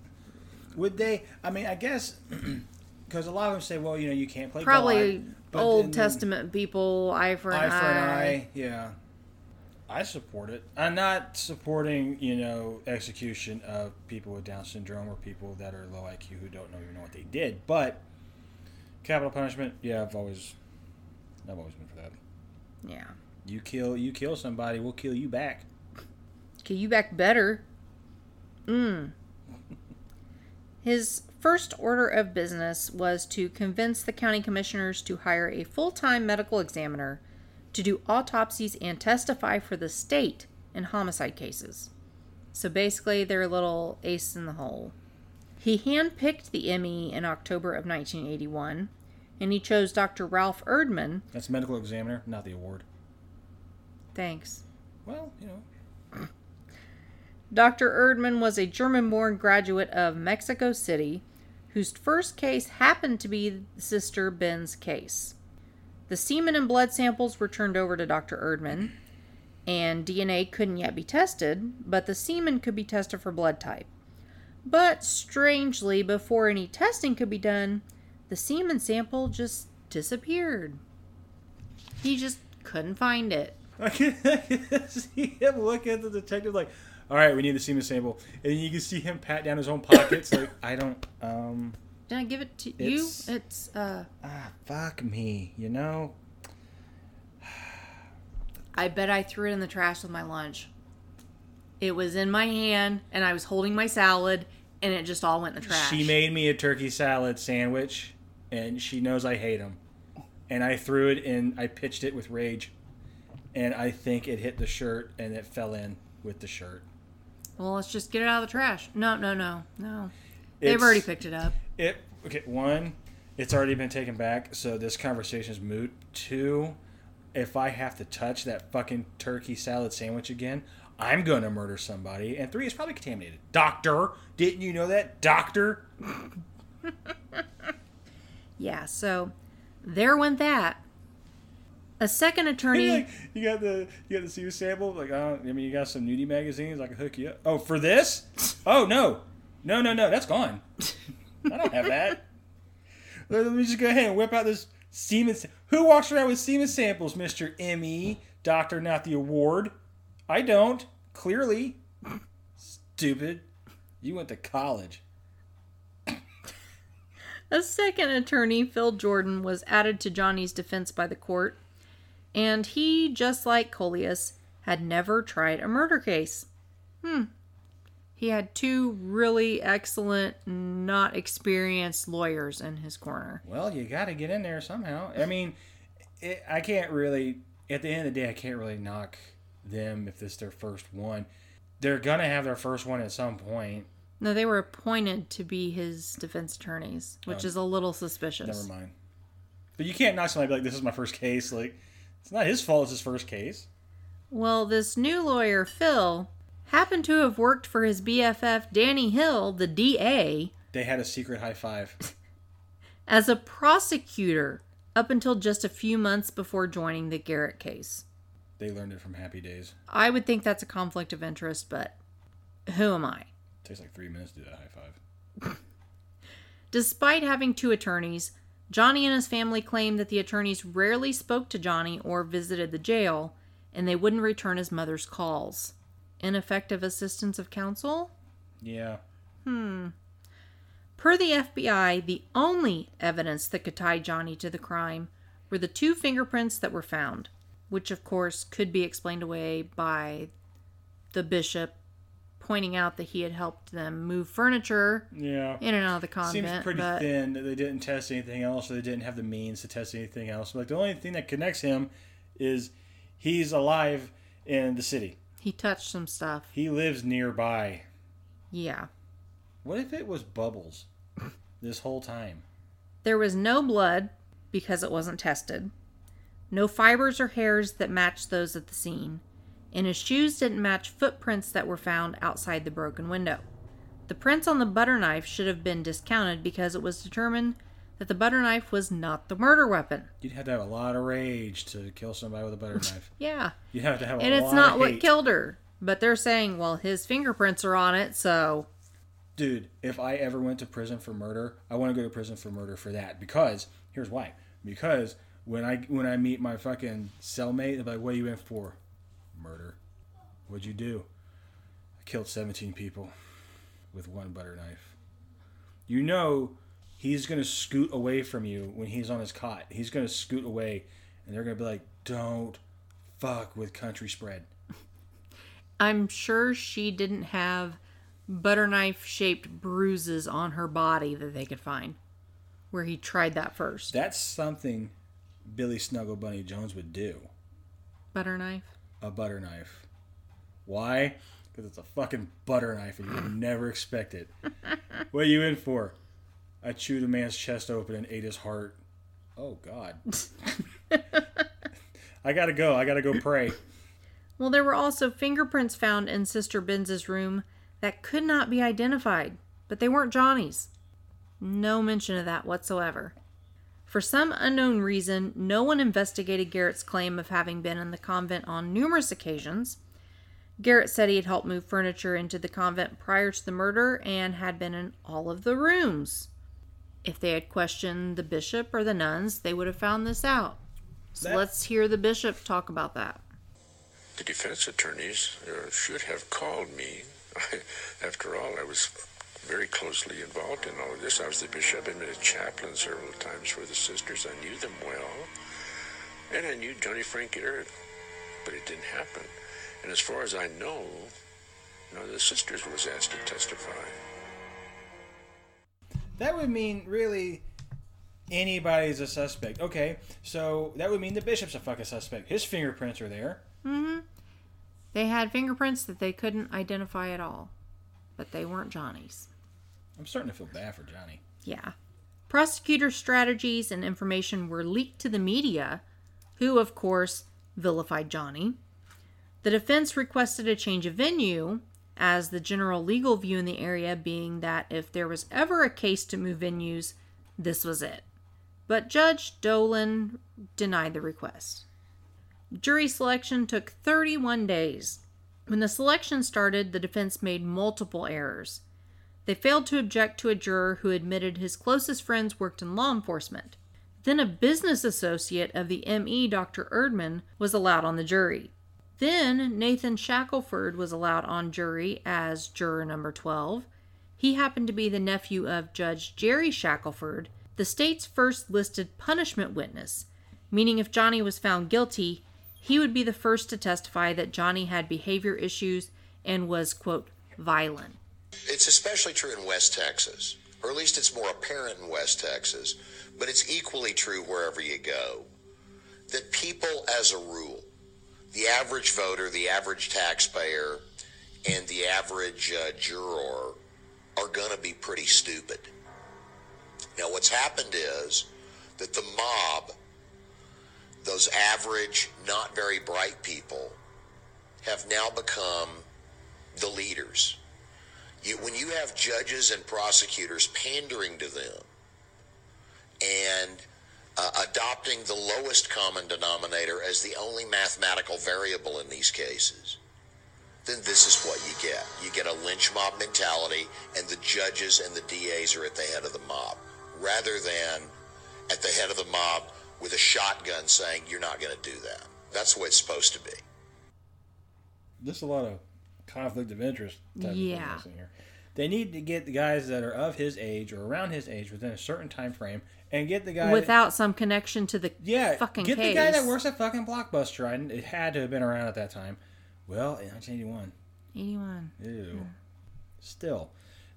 Would they? I mean, I guess (clears throat) because a lot of them say, well, you know, you can't play probably God, Old then- Testament people, eye for an eye for an eye. eye. Yeah, I support it. I'm not supporting, you know, execution of people with Down syndrome or people that are low IQ who don't know even know what they did. But capital punishment, yeah, I've always, I've always been for that. Yeah. You kill, you kill somebody, we'll kill you back. Okay, you back better. Mm. His first order of business was to convince the county commissioners to hire a full time medical examiner to do autopsies and testify for the state in homicide cases. So basically, they're a little ace in the hole. He handpicked the ME in October of 1981, and he chose Dr. Ralph Erdman. That's medical examiner, not the award. Thanks. Well, you know, Dr. Erdman was a German born graduate of Mexico City whose first case happened to be Sister Benz case. The semen and blood samples were turned over to Dr. Erdman, and DNA couldn't yet be tested, but the semen could be tested for blood type. But strangely, before any testing could be done, the semen sample just disappeared. He just couldn't find it. (laughs) I can, I can see him look at the detective like, all right, we need the semen sample. And you can see him pat down his own pockets like, I don't, um, Did I give it to It's- you? It's uh ah, fuck me, you know? I bet I threw it in the trash with my lunch. It was in my hand and I was holding my salad and it just all went in the trash. She made me a turkey salad sandwich, and she knows I hate them. And I threw it in, I pitched it with rage. And I think it hit the shirt and it fell in with the shirt. Well, let's just get it out of the trash. No, no, no, no. They've It's- already picked it up. It okay. One, it's already been taken back, so this conversation is moot. Two, if I have to touch that fucking turkey salad sandwich again, I'm gonna murder somebody. And three, it's probably contaminated. Doctor, didn't you know that? Doctor. (laughs) Yeah, so there went that. A second attorney. Like, you got the you got the semen sample. Like I don't. I mean, you got some nudie magazines. I can hook you up. Oh, for this? Oh no, no, no, no. That's gone. I don't have that. Let (laughs) let me just go ahead and whip out this semen. sa- Who walks around with semen samples, Mister M.E. Doctor, not the award. I don't. Clearly, stupid. You went to college. A second attorney, Phil Jordan, was added to Johnny's defense by the court, and he, just like Coleus, had never tried a murder case. Hmm. He had two really excellent, not experienced lawyers in his corner. Well, you got to get in there somehow. I mean, it, I can't really. At the end of the day, I can't really knock them if this is their first one. They're gonna have their first one at some point. No, they were appointed to be his defense attorneys, which is a little suspicious. Never mind. But you can't knock somebody like, "This is my first case." Like, it's not his fault. It's his first case. Well, this new lawyer, Phil, happened to have worked for his BFF, Danny Hill, the DA, They had a secret high five. (laughs) as a prosecutor up until just a few months before joining the Garrett case. They learned it from Happy Days. I would think that's a conflict of interest, but who am I? takes like three minutes to do that high five. (laughs) Despite having two attorneys, Johnny and his family claimed that the attorneys rarely spoke to Johnny or visited the jail, and they wouldn't return his mother's calls. Ineffective assistance of counsel? Yeah. Hmm. Per the FBI, the only evidence that could tie Johnny to the crime were the two fingerprints that were found, which of course could be explained away by the bishop pointing out that he had helped them move furniture Yeah. in and out of the convent. Seems pretty but thin that they didn't test anything else, or they didn't have the means to test anything else. Like the only thing that connects him is he's alive in the city. he touched some stuff. He lives nearby. Yeah. What if it was Bubbles this whole time? There was no blood because it wasn't tested, no fibers or hairs that matched those at the scene, and his shoes didn't match footprints that were found outside the broken window. The prints on the butter knife should have been discounted because it was determined that the butter knife was not the murder weapon. You'd have to have a lot of rage to kill somebody with a butter (laughs) knife. Yeah. You'd have to have a And it's not what killed her. But they're saying, well, his fingerprints are on it, so Dude, if I ever went to prison for murder, I want to go to prison for murder for that. Because here's why. Because when I when I meet my fucking cellmate, they're like, "What are you in for?" Murder. What'd you do? I killed 17 people with one butter knife. You know, he's gonna scoot away from you when he's on his cot. He's gonna scoot away, and they're gonna be like, "Don't fuck with country spread." (laughs) I'm sure she didn't have butter knife shaped bruises on her body that they could find where he tried that first. That's something Billy Snuggle Bunny Jones would do. Butter knife? A butter knife. Why? Because it's a fucking butter knife and you would (laughs) never expect it. what are you in for? I chewed a man's chest open and ate his heart. Oh, God. (laughs) I gotta go. I gotta go pray. Well, there were also fingerprints found in Sister Benz's room that could not be identified, but they weren't Johnny's. No mention of that whatsoever. For some unknown reason, no one investigated Garrett's claim of having been in the convent on numerous occasions. Garrett said he had helped move furniture into the convent prior to the murder and had been in all of the rooms. If they had questioned the bishop or the nuns, they would have found this out. So That- let's hear the bishop talk about that. The defense attorneys uh, should have called me. (laughs) After all, I was very closely involved in all of this. I was the bishop. I've been a chaplain several times for the sisters. I knew them well. And I knew Johnny Frank Garrett, but it didn't happen. And as far as I know, none of the sisters was asked to testify. That would mean really anybody's a suspect. Okay, so that would mean the bishop's a fucking suspect. His fingerprints are there. Mm-hmm. They had fingerprints that they couldn't identify at all, but they weren't Johnny's. I'm starting to feel bad for Johnny. Yeah. Prosecutor strategies and information were leaked to the media, who, of course, vilified Johnny. The defense requested a change of venue, as the general legal view in the area being that if there was ever a case to move venues, this was it. But Judge Dolan denied the request. Jury selection took 31 days. When the selection started, the defense made multiple errors. They failed to object to a juror who admitted his closest friends worked in law enforcement. Then a business associate of the ME, Dr. Erdman, was allowed on the jury. Then Nathan Shackelford was allowed on jury as juror number 12. He happened to be the nephew of Judge Jerry Shackelford, the state's first listed punishment witness, meaning if Johnny was found guilty, he would be the first to testify that Johnny had behavior issues and was, quote, violent. It's especially true in West Texas, or at least it's more apparent in West Texas, but it's equally true wherever you go. That people, as a rule, the average voter, the average taxpayer, and the average uh, juror are going to be pretty stupid. Now, what's happened is that the mob, those average, not very bright people, have now become the leaders. You, when you have judges and prosecutors pandering to them and uh, adopting the lowest common denominator as the only mathematical variable in these cases, then this is what you get. You get a lynch mob mentality, and the judges and the DAs are at the head of the mob, rather than at the head of the mob with a shotgun saying, You're not going to do that. That's the way it's supposed to be. There's a lot of conflict of interest. type Yeah. things in here. They need to get the guys that are of his age or around his age within a certain time frame, and get the guy that- Without some connection to the yeah, fucking get case. the guy that works at fucking Blockbuster. I, it had to have been around at that time. Well, in 1981. 81. Ew. Still,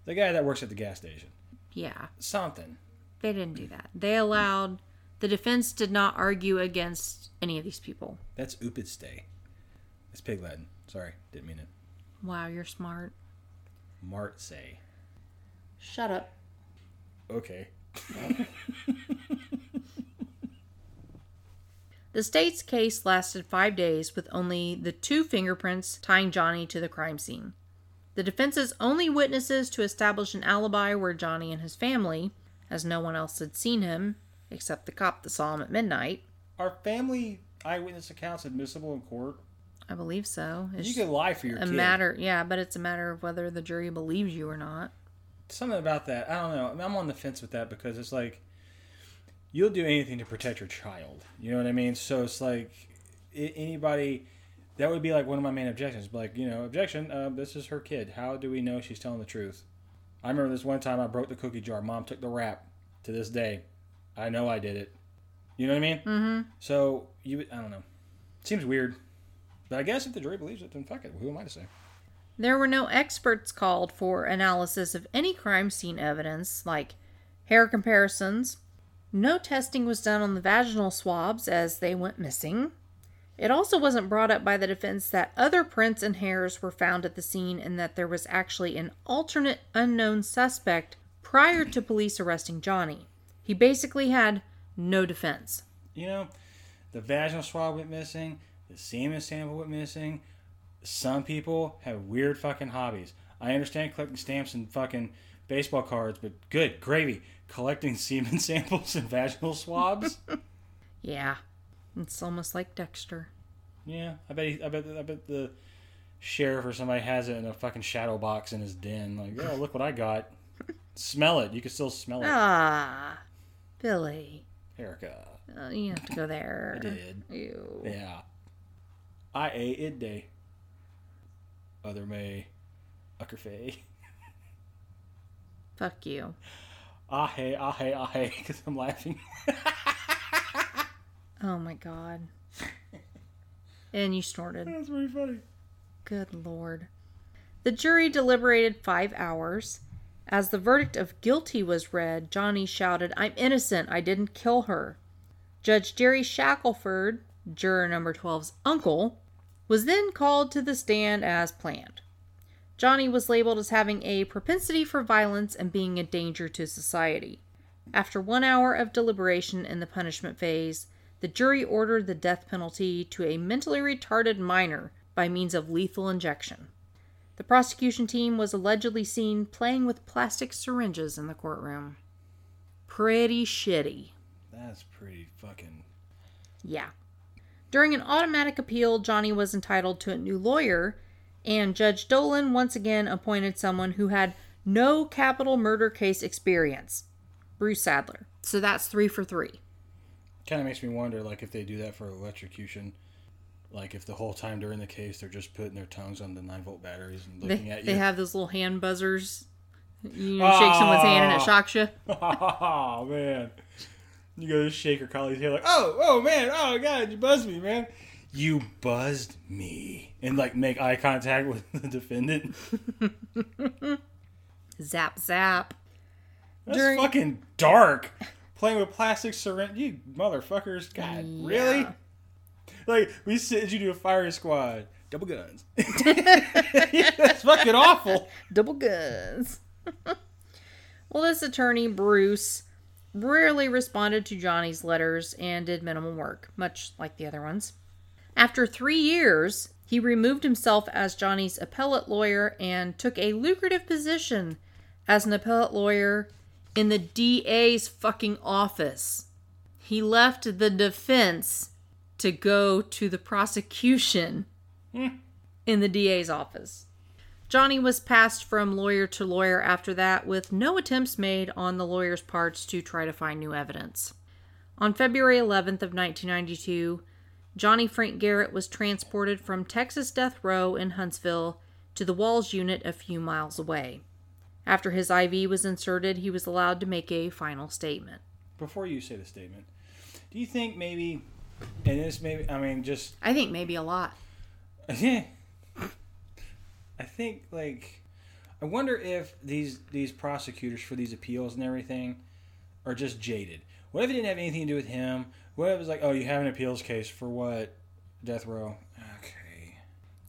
the guy that works at the gas station. Yeah, Something. they didn't do that. They allowed the defense did not argue against any of these people. That's Upid stay. It's pig Latin. Sorry, didn't mean it. Wow, you're smart. Mart say. Shut up. Okay. (laughs) The state's case lasted five days with only the two fingerprints tying Johnny to the crime scene. The defense's only witnesses to establish an alibi were Johnny and his family, as no one else had seen him except the cop that saw him at midnight. Are family eyewitness accounts admissible in court? I believe so. It's You can lie for your a kid. matter, yeah, but it's a matter of whether the jury believes you or not. Something about that. I don't know. I mean, I'm on the fence with that because it's like you'll do anything to protect your child. You know what I mean? So it's like anybody. That would be like one of my main objections. Like, you know, objection. Uh, this is her kid. How do we know she's telling the truth? I remember this one time I broke the cookie jar. Mom took the rap. To this day, I know I did it. You know what I mean? Mm-hmm. So you, I don't know. Seems weird, but I guess if the jury believes it, then fuck it. Who am I to say? There were no experts called for analysis of any crime scene evidence, like hair comparisons. No testing was done on the vaginal swabs as they went missing. It also wasn't brought up by the defense that other prints and hairs were found at the scene and that there was actually an alternate unknown suspect prior to police arresting Johnny. He basically had no defense. you know, the vaginal swab went missing, the semen sample went missing. Some people have weird fucking hobbies. I understand collecting stamps and fucking baseball cards, but good gravy, collecting (laughs) semen samples and vaginal swabs. (laughs) Yeah, it's almost like Dexter. yeah, I bet. He, I bet. I bet the sheriff or somebody has it in a fucking shadow box in his den. Like, oh, look what I got. (laughs) smell it. You can still smell it. Ah, Billy. Erica. Uh, you have to go there. I did. Ew. Yeah. I ate it day. Other May. Uckerfay. Fuck you. (laughs) Ah hey, ah hey, ah hey, because I'm laughing. (laughs) Oh my god. And you snorted. That's pretty funny. Good lord. The jury deliberated five hours. As the verdict of guilty was read, Johnny shouted, I'm innocent. I didn't kill her. Judge Jerry Shackelford, juror number 12's uncle, was then called to the stand as planned. Johnny was labeled as having a propensity for violence and being a danger to society. After one hour of deliberation in the punishment phase, the jury ordered the death penalty to a mentally retarded minor by means of lethal injection. The prosecution team was allegedly seen playing with plastic syringes in the courtroom. Pretty shitty. That's pretty fucking. Yeah. During an automatic appeal, Johnny was entitled to a new lawyer, and Judge Dolan once again appointed someone who had no capital murder case experience Bruce Sadler. So that's three for three. Kind of makes me wonder, like, if they do that for electrocution. Like, if the whole time during the case they're just putting their tongues on the 9 volt batteries and looking They, at you. they have those little hand buzzers. You know, shake someone's hand and it ah! shocks you. (laughs) oh, man. You go to shake her colleague's hair, like, oh, oh, man, oh, God, you buzzed me, man. You buzzed me. And, like, make eye contact with the defendant. (laughs) Zap, zap. That's During- fucking dark. Playing with plastic syringe. You motherfuckers. God, really? Like, we sent you to a fire squad. Double guns. (laughs) That's fucking awful. (laughs) Double guns. well, this attorney, Bruce, rarely responded to Johnny's letters and did minimal work, much like the other ones. After three years, he removed himself as Johnny's appellate lawyer and took a lucrative position as an appellate lawyer in the DA's fucking office. He left the defense to go to the prosecution hmm. in the DA's office. Johnny was passed from lawyer to lawyer after that, with no attempts made on the lawyer's parts to try to find new evidence. On February 11th of 1992, Johnny Frank Garrett was transported from Texas Death Row in Huntsville to the Walls unit a few miles away. After his IV was inserted, he was allowed to make a final statement. Before you say the statement, do you think maybe, and this maybe, I mean, just, I think maybe a lot. (laughs) yeah. I think, like, I wonder if these these prosecutors for these appeals and everything are just jaded. What if it didn't have anything to do with him? What if it was like, oh, you have an appeals case for what? Death row. Okay.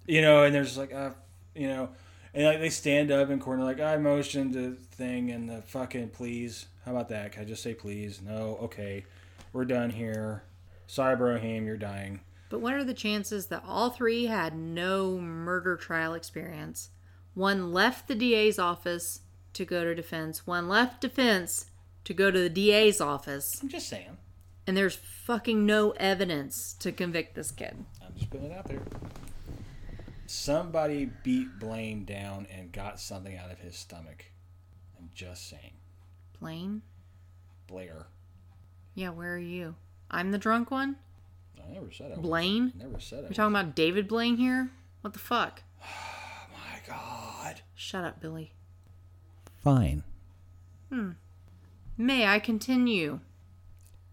You know, and there's like, uh, you know, and like they stand up in corner like, I motioned the thing and the fucking please. How about that? Can I just say please? No. Okay. We're done here. Sorry, Brohim, you're dying. But what are the chances that all three had no murder trial experience? One left the DA's office to go to defense, one left defense to go to the DA's office, I'm just saying. and there's fucking no evidence to convict this kid. I'm just putting it out there. Somebody beat Blaine down and got something out of his stomach. I'm just saying. Blaine? Blair. Yeah, where are you? I'm the drunk one? I never said I was. Blaine? Never said it. We're talking about David Blaine here? What the fuck? Oh (sighs) my god. Shut up, Billy. Fine. Hmm. May I continue?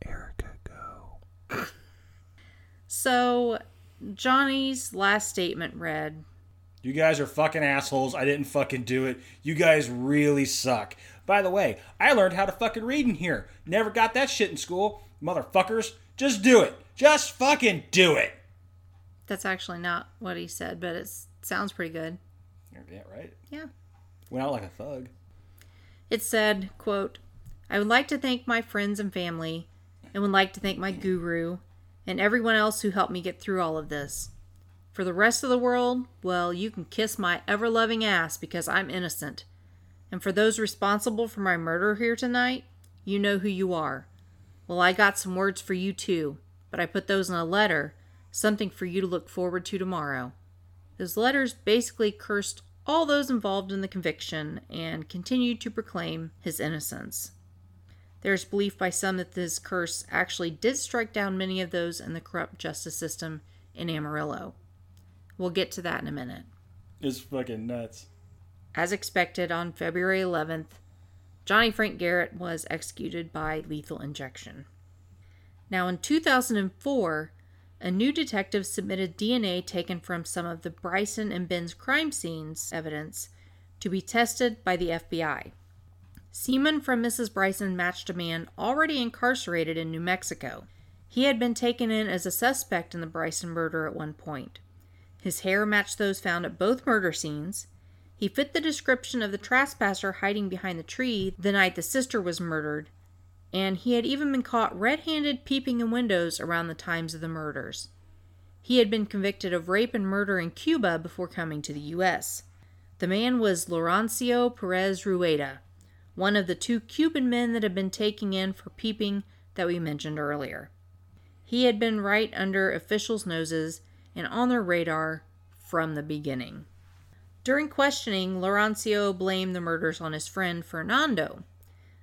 Erica, go. (laughs) So, Johnny's last statement read You guys are fucking assholes. I didn't fucking do it. You guys really suck. By the way, I learned how to fucking read in here. Never got that shit in school. Motherfuckers. Just do it. Just fucking do it. That's actually not what he said, but it sounds pretty good. Yeah, right? Yeah. Went out like a thug. It said, quote, I would like to thank my friends and family, and would like to thank my guru, and everyone else who helped me get through all of this. For the rest of the world, well, you can kiss my ever loving ass because I'm innocent. And for those responsible for my murder here tonight, you know who you are. Well, I got some words for you too, but I put those in a letter, something for you to look forward to tomorrow. His letters basically cursed all those involved in the conviction and continued to proclaim his innocence. There's belief by some that this curse actually did strike down many of those in the corrupt justice system in Amarillo. We'll get to that in a minute. It's fucking nuts. As expected, on February 11th, Johnny Frank Garrett was executed by lethal injection. Now, in 2004, a new detective submitted DNA taken from some of the Bryson and Benz crime scenes evidence to be tested by the FBI. Semen from Mrs. Bryson matched a man already incarcerated in New Mexico. He had been taken in as a suspect in the Bryson murder at one point. His hair matched those found at both murder scenes. He fit the description of the trespasser hiding behind the tree the night the sister was murdered, and he had even been caught red handed peeping in windows around the times of the murders. He had been convicted of rape and murder in Cuba before coming to the U.S. The man was Laurencio Perez Rueda, one of the two Cuban men that had been taken in for peeping that we mentioned earlier. He had been right under officials' noses and on their radar from the beginning. During questioning, Laurencio blamed the murders on his friend Fernando,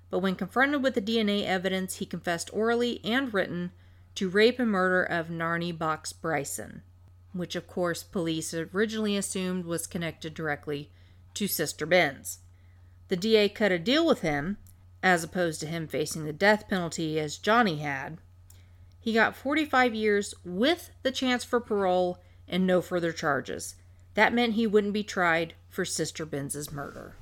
but when confronted with the DNA evidence, he confessed orally and written to rape and murder of Narnie Box Bryson, which of course police originally assumed was connected directly to Sister Benz. The DA cut a deal with him, as opposed to him facing the death penalty as Johnny had. He got 45 years with the chance for parole and no further charges. That meant he wouldn't be tried for Sister Benz's murder,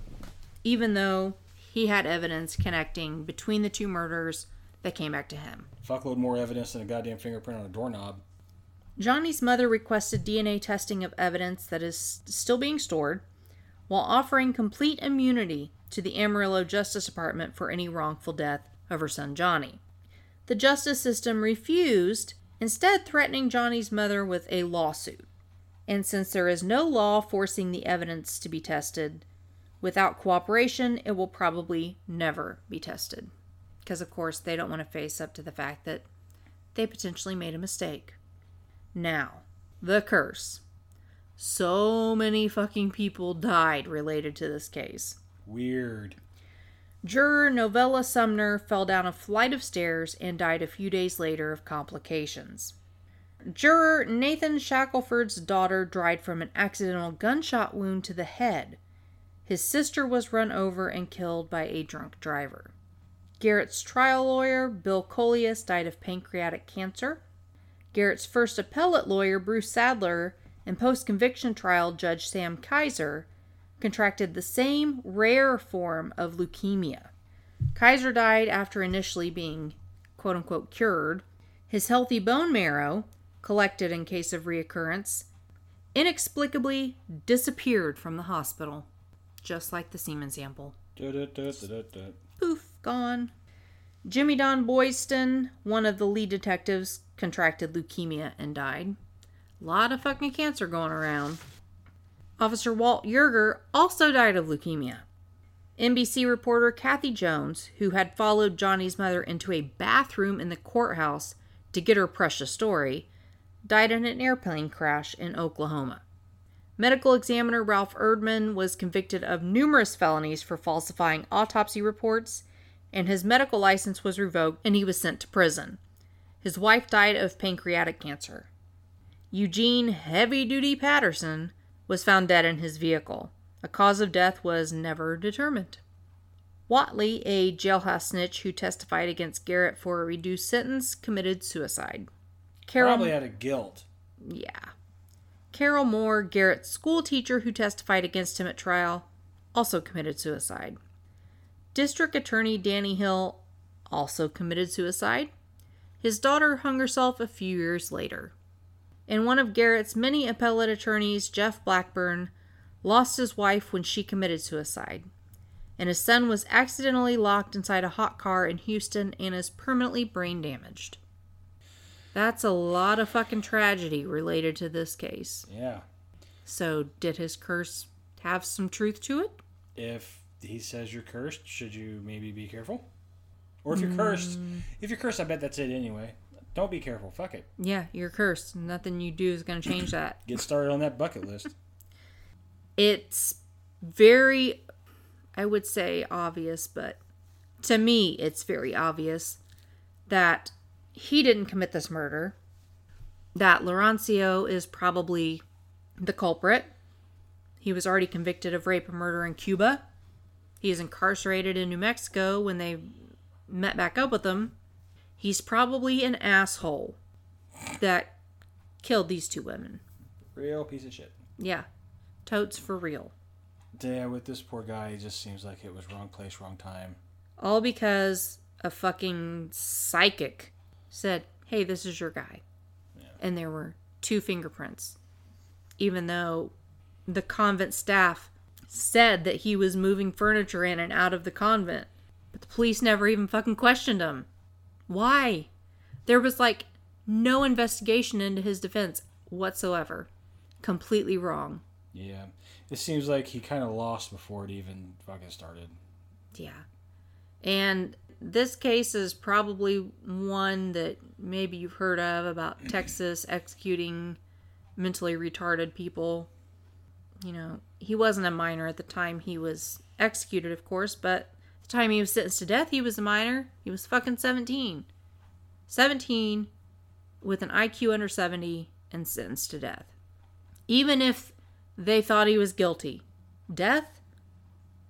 even though he had evidence connecting between the two murders that came back to him. Fuckload more evidence than a goddamn fingerprint on a doorknob. Johnny's mother requested DNA testing of evidence that is still being stored, while offering complete immunity to the Amarillo Justice Department for any wrongful death of her son Johnny. The justice system refused, instead, threatening Johnny's mother with a lawsuit. And since there is no law forcing the evidence to be tested, without cooperation, it will probably never be tested. Because, of course, they don't want to face up to the fact that they potentially made a mistake. Now, the curse. So many fucking people died related to this case. Weird. Juror Novella Sumner fell down a flight of stairs and died a few days later of complications. Juror Nathan Shackelford's daughter died from an accidental gunshot wound to the head. His sister was run over and killed by a drunk driver. Garrett's trial lawyer, Bill Coleus, died of pancreatic cancer. Garrett's first appellate lawyer, Bruce Sadler, and post conviction trial judge Sam Kaiser contracted the same rare form of leukemia. Kaiser died after initially being quote unquote cured. His healthy bone marrow, collected in case of reoccurrence, inexplicably disappeared from the hospital, just like the semen sample. Da-da-da-da-da-da. Poof, gone. Jimmy Don Boyston, one of the lead detectives, contracted leukemia and died. Lot of fucking cancer going around. Officer Walt Yerger also died of leukemia. NBC reporter Kathy Jones, who had followed Johnny's mother into a bathroom in the courthouse to get her precious story, died in an airplane crash in Oklahoma. Medical examiner Ralph Erdman was convicted of numerous felonies for falsifying autopsy reports, and his medical license was revoked and he was sent to prison. His wife died of pancreatic cancer. Eugene Heavy Duty Patterson was found dead in his vehicle. A cause of death was never determined. Watley, a jailhouse snitch who testified against Garrett for a reduced sentence, committed suicide. Carol, Probably out of guilt. yeah. Carol Moore, Garrett's school teacher who testified against him at trial, also committed suicide. District Attorney Danny Hill also committed suicide. His daughter hung herself a few years later. And one of Garrett's many appellate attorneys, Jeff Blackburn, lost his wife when she committed suicide. And his son was accidentally locked inside a hot car in Houston and is permanently brain damaged. That's a lot of fucking tragedy related to this case. Yeah. So, did his curse have some truth to it? If he says you're cursed, should you maybe be careful? Or if you're cursed, mm. if you're cursed, I bet that's it anyway. Don't be careful. Fuck it. Yeah, you're cursed. Nothing you do is going to change that. (coughs) Get started on that bucket list. it's very, I would say obvious, but to me, it's very obvious that he didn't commit this murder, that Laurencio is probably the culprit. He was already convicted of rape and murder in Cuba. He is incarcerated in New Mexico when they met back up with him. He's probably an asshole that killed these two women. Real piece of shit. Yeah. Totes for real. Yeah, with this poor guy, it just seems like it was wrong place, wrong time. All because a fucking psychic said, hey, this is your guy. And there were two fingerprints. Even though the convent staff said that he was moving furniture in and out of the convent. But the police never even fucking questioned him. Why? There was like no investigation into his defense whatsoever. Completely wrong. Yeah. It seems like he kind of lost before it even fucking started. Yeah. And this case is probably one that maybe you've heard of about (clears throat) Texas executing mentally retarded people. You know, he wasn't a minor at the time he was executed, of course, but the time he was sentenced to death, he was a minor. He was fucking 17. 17 with an IQ under 70 and sentenced to death. Even if they thought he was guilty. Death?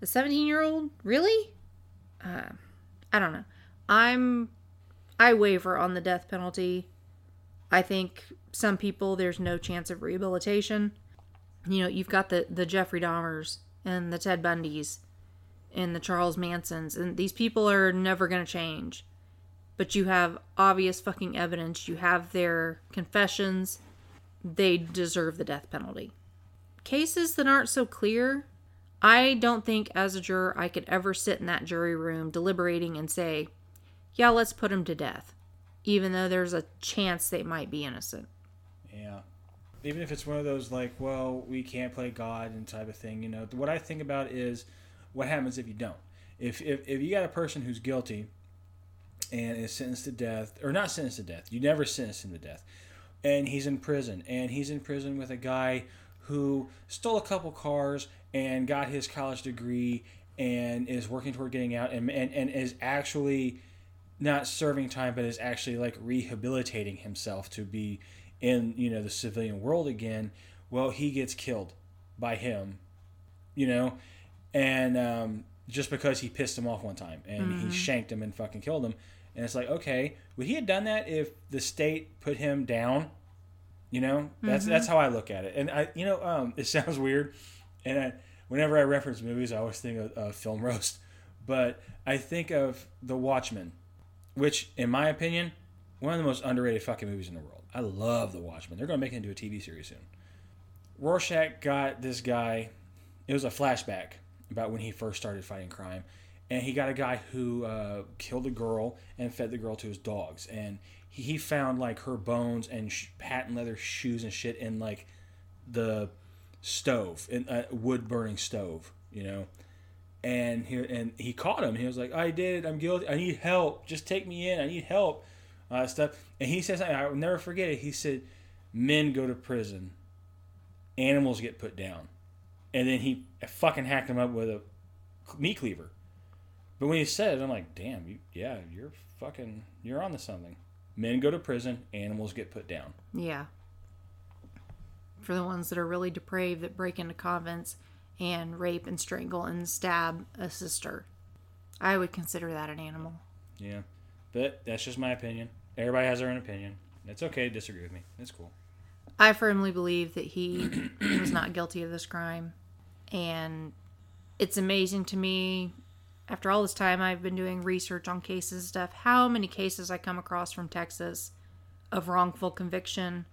A 17 year old? Really? Uh, I don't know. I'm. I waver on the death penalty. I think some people, there's no chance of rehabilitation. You know, you've got the, the Jeffrey Dahmers and the Ted Bundys and the Charles Mansons, and these people are never going to change. But you have obvious fucking evidence. You have their confessions. They deserve the death penalty. Cases that aren't so clear, I don't think as a juror I could ever sit in that jury room deliberating and say, yeah, let's put him to death, even though there's a chance they might be innocent. Yeah. Even if it's one of those like, well, we can't play God and type of thing, you know. What I think about is what happens if you don't. If if, if you got a person who's guilty and is sentenced to death, or not sentenced to death, you never sentenced him to death, and he's in prison, and he's in prison with a guy who stole a couple cars and got his college degree and is working toward getting out and, and, and is actually not serving time but is actually like rehabilitating himself to be in you know the civilian world again well he gets killed by him you know? And um, just because he pissed him off one time and he shanked him and fucking killed him. And it's like okay would he have done that if the state put him down you know? That's that's how i look at it. And i you know um, (laughs) it sounds weird. And I, whenever i reference movies i always think of uh, film roast. But i think of the watchmen which in my opinion one of the most underrated fucking movies in the world. I love the watchmen. They're going to make it into a tv series soon. Rorschach got this guy it was a flashback about when he first started fighting crime. And he got a guy who uh, killed a girl and fed the girl to his dogs. And he, found like her bones and sh- patent leather shoes and shit in like the stove in a wood burning stove you know? And he and he caught him. He was like i did. It i'm guilty. I need help. Just take me in. I need help. Uh, stuff. And he says i'll never forget it. He said men go to prison. Animals get put down. And then he fucking hacked him up with a meat cleaver. But when he said it, I'm like, damn, you, yeah, you're fucking, you're on to something. Men go to prison, animals get put down. Yeah. For the ones that are really depraved that break into convents and rape and strangle and stab a sister. I would consider that an animal. Yeah, but that's just my opinion. Everybody has their own opinion. It's okay to disagree with me. It's cool. I firmly believe that he was not guilty of this crime. And it's amazing to me, after all this time I've been doing research on cases and stuff, how many cases I come across from Texas of wrongful conviction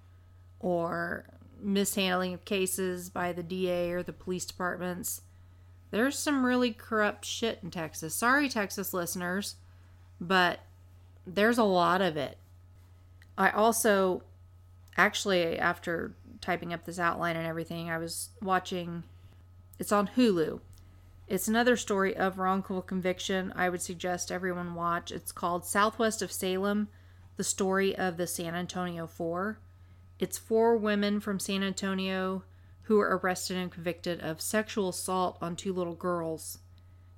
or mishandling of cases by the DA or the police departments. There's some really corrupt shit in Texas. Sorry, Texas listeners, but there's a lot of it. I also actually after typing up this outline and everything i was watching it's on hulu it's another story of wrongful conviction i would suggest everyone watch it's called southwest of salem the story of the san antonio four it's four women from san antonio who were arrested and convicted of sexual assault on two little girls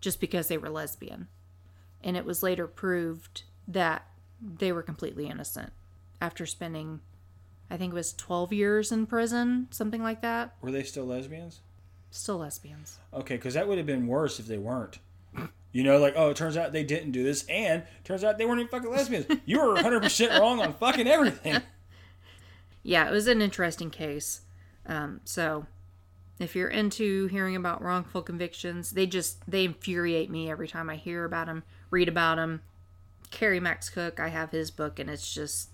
just because they were lesbian. And it was later proved that they were completely innocent after spending, I think it was 12 years in prison, something like that. Were they still lesbians? Still lesbians. Okay, because that would have been worse if they weren't. You know, like, oh, it turns out they didn't do this, and turns out they weren't even fucking lesbians. You were 100% (laughs) wrong on fucking everything. Yeah, it was an interesting case. Um, so, if you're into hearing about wrongful convictions, they just they infuriate me every time I hear about them, read about them. Kerry Max Cook, I have his book, and it's just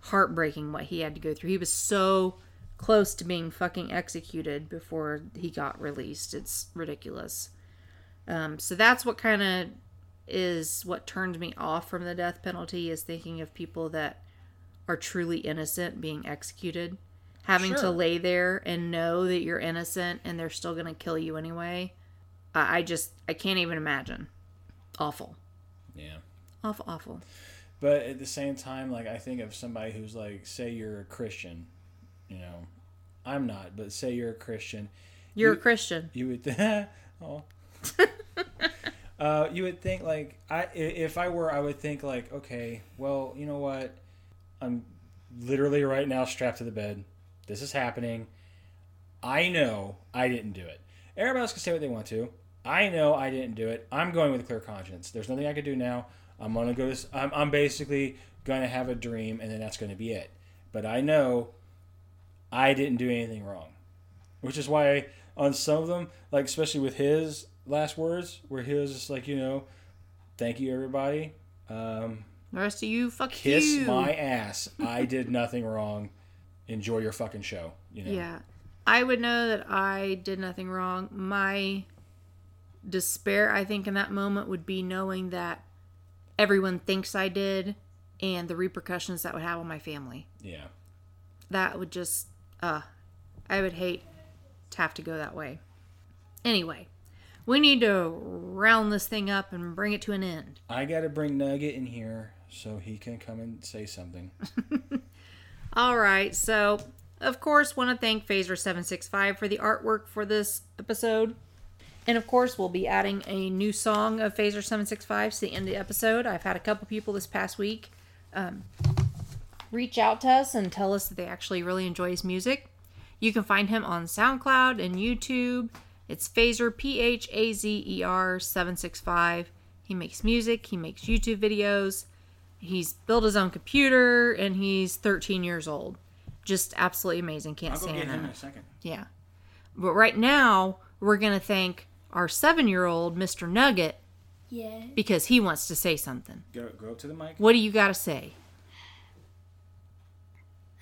heartbreaking what he had to go through. He was so close to being fucking executed before he got released. It's ridiculous. Um, so that's what kind of is what turned me off from the death penalty is thinking of people that are truly innocent being executed having to lay there and know that you're innocent and they're still going to kill you anyway I, I just i can't even imagine awful Yeah. awful awful But at the same time, like, I think of somebody who's like, say you're a Christian, you know, I'm not, but say you're a Christian, you're You- a christian. you would th- (laughs) oh. (laughs) uh, you would think like I if I were I would think like okay well you know what? I'm literally right now strapped to the bed. This is happening. I know I didn't do it. Everybody else can say what they want to. I know I didn't do it. I'm going with a clear conscience. There's nothing I can do now. I'm gonna go to I'm, I'm basically gonna have a dream and then that's gonna be it. But I know I didn't do anything wrong which is why on some of them, like especially with his last words, where he was just like, you know, thank you everybody, um, the rest of you fuck kiss you my (laughs) ass. I did nothing wrong. Enjoy your fucking show. You know. Yeah. I would know that I did nothing wrong. My despair, I think, in that moment would be knowing that everyone thinks I did and the repercussions that would have on my family. Yeah. That would just, uh, I would hate to have to go that way. Anyway, we need to round this thing up and bring it to an end. I got to bring Nugget in here so he can come and say something. (laughs) All right, so of course, want to thank Phazer765 for the artwork for this episode. And of course, we'll be adding a new song of Phazer765 to the end of the episode. I've had a couple people this past week um, reach out to us and tell us that they actually really enjoy his music. You can find him on SoundCloud and YouTube. It's Phazer, P H A Z E R 765. He makes music, he makes YouTube videos. He's built his own computer and he's 13 years old. Just absolutely amazing. Can't I'll go say get him in a second. Yeah. But right now, we're going to thank our seven year old, Mr. Nugget, Yeah. because he wants to say something. Go go up to the mic. What do you got to say?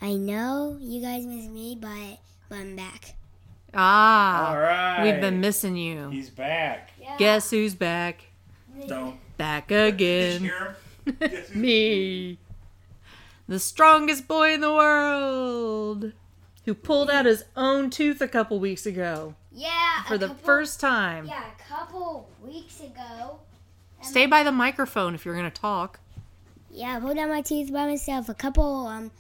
I know you guys miss me, but, but I'm back. Ah, All right. we've been missing you. He's back. Yeah. Guess who's back? Don't. Back again. hear him? (laughs) Guess who's- Me. The strongest boy in the world. Who pulled out his own tooth a couple weeks ago Yeah. for a the couple- first time. Yeah, a couple weeks ago. Stay by the microphone if you're going to talk. Yeah, I pulled out my teeth by myself a couple um,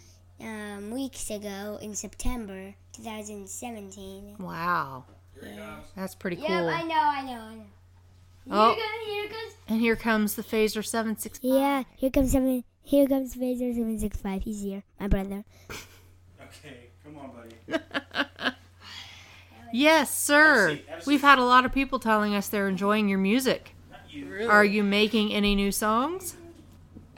um weeks ago in September 2017. Wow. Here he comes. That's pretty cool. Yeah, I know, I know, I know. Oh. Here goes, here goes. And here comes the Phazer 765. Yeah, here comes seven. Here comes Phazer seven six five. He's here, my brother. Okay, come on, buddy. (laughs) Yes, sir. Have a seat, have a We've had a lot of people telling us they're enjoying your music. Not you. Are you making any new songs?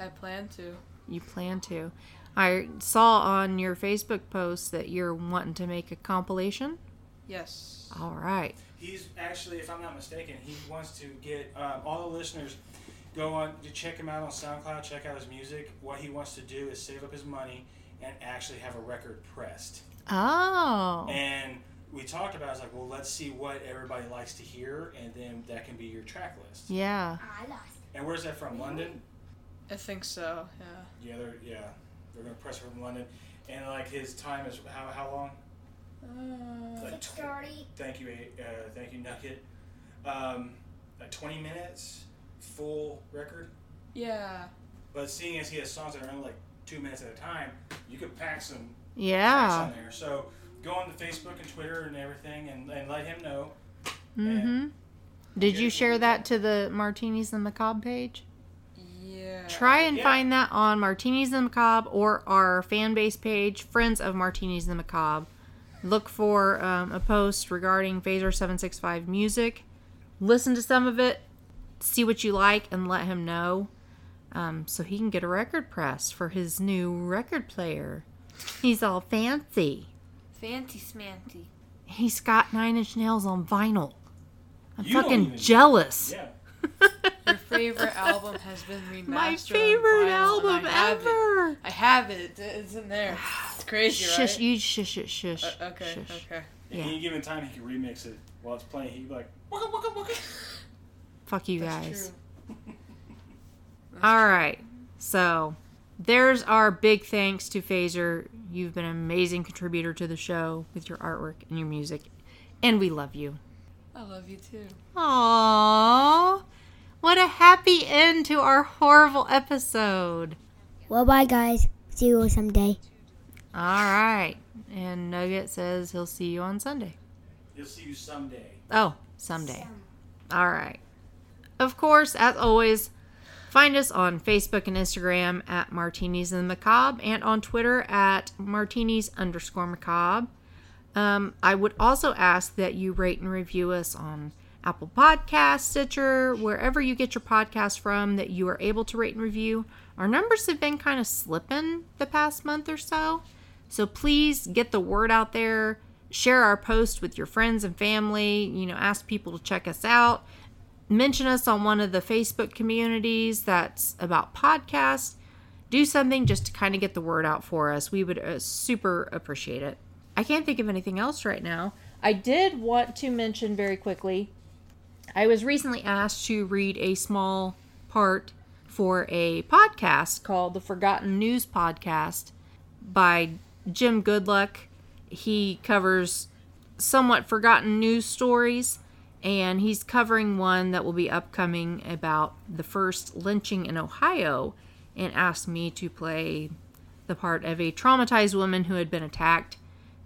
I plan to. You plan to. I saw on your Facebook post that you're wanting to make a compilation. Yes. All right. He's actually, if I'm not mistaken, he wants to get um, all the listeners go on to check him out on SoundCloud, check out his music. What he wants to do is save up his money and actually have a record pressed. Oh. And we talked about, it, I was like, well, let's see what everybody likes to hear, and then that can be your track list. Yeah. I lost. And where's that from? London? I think so. Yeah. Yeah, they're yeah, they're gonna press it from London. And like his time is how how long? Like tw- Thirty. Thank you, uh, thank you, Nugget. Um, like 20 minutes, full record. Yeah. But seeing as he has songs that are only like two minutes at a time, you could pack some tracks Yeah. on there. So go on the Facebook and Twitter and everything, and, and let him know. Mm-hmm. Did you share that to the Martinis and Macabre page? Yeah. Try and Yeah. find that on Martinis and Macabre or our fan base page, Friends of Martinis and Macabre. Look for um, a post regarding Phazer 765 music. Listen to some of it, see what you like, and let him know um, so he can get a record press for his new record player. He's all fancy. Fancy smanty. He's got Nine Inch Nails on vinyl. I'm You fucking even- jealous. Yeah. Your favorite album has been remastered. My on favorite vinyl, album I have it. ever. I have it. It's in there. It's crazy, Shush, right? you shush, shush, shush. Uh, okay, shush. okay. At Yeah. any given time, he can remix it while it's playing. He'd be like, waka, waka, waka. Fuck you That's guys. true. (laughs) All right. So there's our big thanks to Phazer. You've been an amazing contributor to the show with your artwork and your music. And we love you. I love you too. Aww. What happy end to our horrible episode. Well, bye, guys. See you someday. All right. And Nugget says he'll see you on Sunday. He'll see you someday. Oh, someday. All right. Of course, as always, find us on Facebook and Instagram at Martinis and the Macabre and on Twitter at Martinis underscore Macabre. Um, I would also ask that you rate and review us on Apple Podcasts, Stitcher, wherever you get your podcast from that you are able to rate and review. Our numbers have been kind of slipping the past month or so. So please get the word out there. Share our post with your friends and family. You know, ask people to check us out. Mention us on one of the Facebook communities that's about podcasts. Do something just to kind of get the word out for us. We would uh, super appreciate it. I can't think of anything else right now. I did want to mention very quickly I was recently asked to read a small part for a podcast called the Forgotten News Podcast by Jim Goodluck. He covers somewhat forgotten news stories, and he's covering one that will be upcoming about the first lynching in Ohio, and asked me to play the part of a traumatized woman who had been attacked.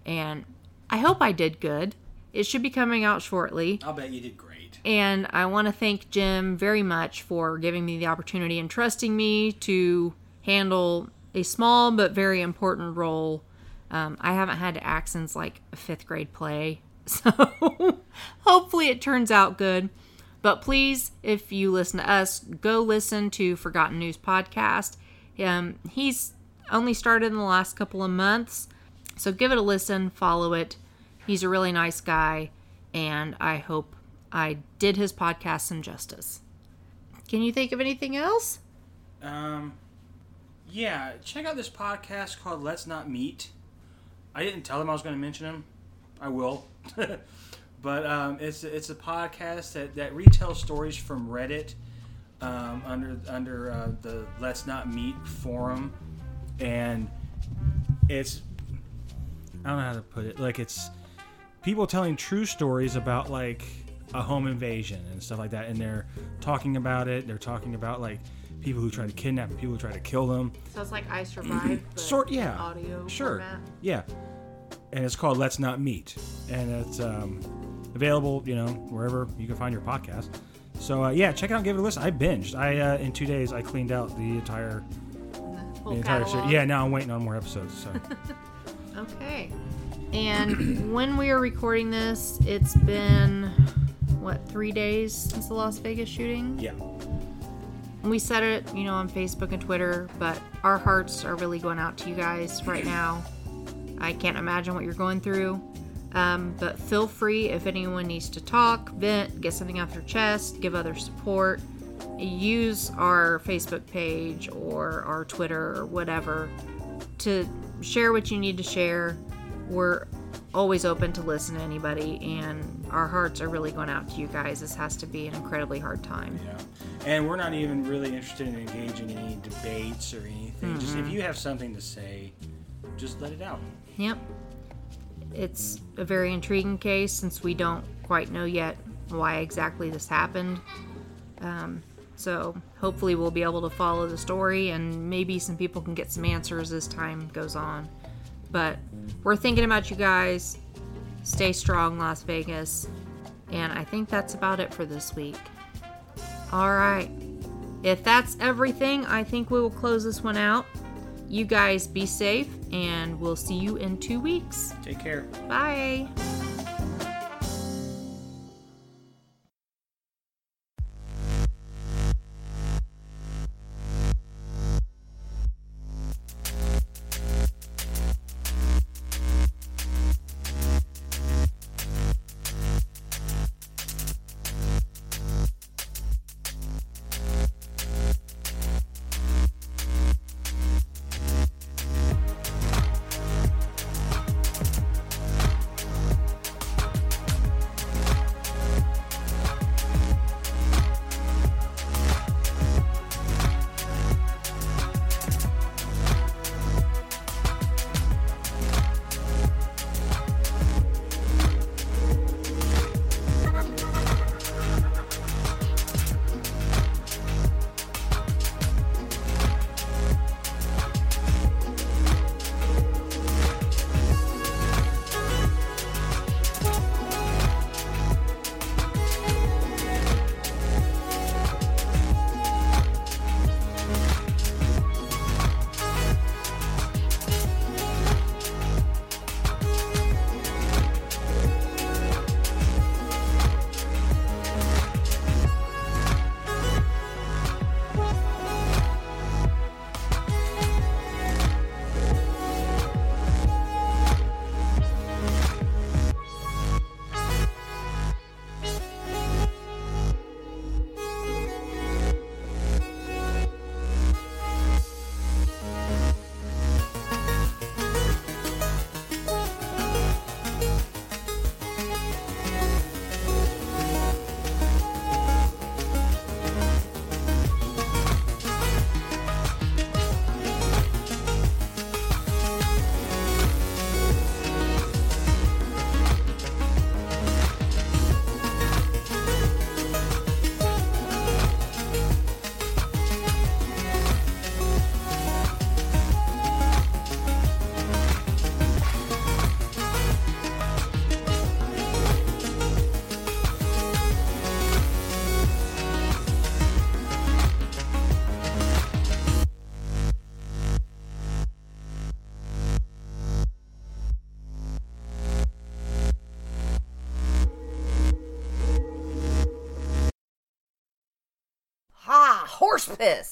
And I hope I did good. It should be coming out shortly. I'll bet you did great. And I want to thank Jim very much for giving me the opportunity and trusting me to handle a small but very important role. Um, I haven't had to act since like a fifth grade play. (laughs) So hopefully it turns out good. But please, if you listen to us, go listen to Forgotten News Podcast. Um, he's only started in the last couple of months. So give it a listen, follow it. He's a really nice guy, and I hope I did his podcast some justice. Can you think of anything else? Um, yeah, check out this podcast called Let's Not Meet. I didn't tell him I was going to mention him. I will. (laughs) but um, it's it's a podcast that, that retells stories from Reddit um, under under uh, the Let's Not Meet forum, and it's I don't know how to put it. Like it's people telling true stories about like a home invasion and stuff like that, and they're talking about it. They're talking about like people who try to kidnap, people who try to kill them. So it's like I survived. (clears throat) Sort yeah, Audio sure, format. yeah. And it's called Let's Not Meet, and it's um, available, you know, wherever you can find your podcast. So uh, yeah, check it out, give it a listen. I binged. I uh, in two days I cleaned out the entire the entire catalog. series. Yeah, now I'm waiting on more episodes. So (laughs) Okay. And when we are recording this, it's been what three days since the Las Vegas shooting. yeah, We said it, you know, on Facebook and Twitter, but our hearts are really going out to you guys right now. I can't imagine what you're going through. Um, but feel free if anyone needs to talk, vent, get something off their chest, give other support. Use our Facebook page or our Twitter or whatever to share what you need to share. We're always open to listen to anybody, and our hearts are really going out to you guys. This has to be an incredibly hard time. yeah. And we're not even really interested in engaging in any debates or anything. Just if you have something to say, just let it out. Yep. It's a very intriguing case since we don't quite know yet why exactly this happened. Um, so hopefully we'll be able to follow the story and maybe some people can get some answers as time goes on. But we're thinking about you guys. Stay strong, Las Vegas. And I think that's about it for this week. All right. If that's everything, I think we will close this one out. You guys be safe, and we'll see you in two weeks. Take care. Bye. Piss!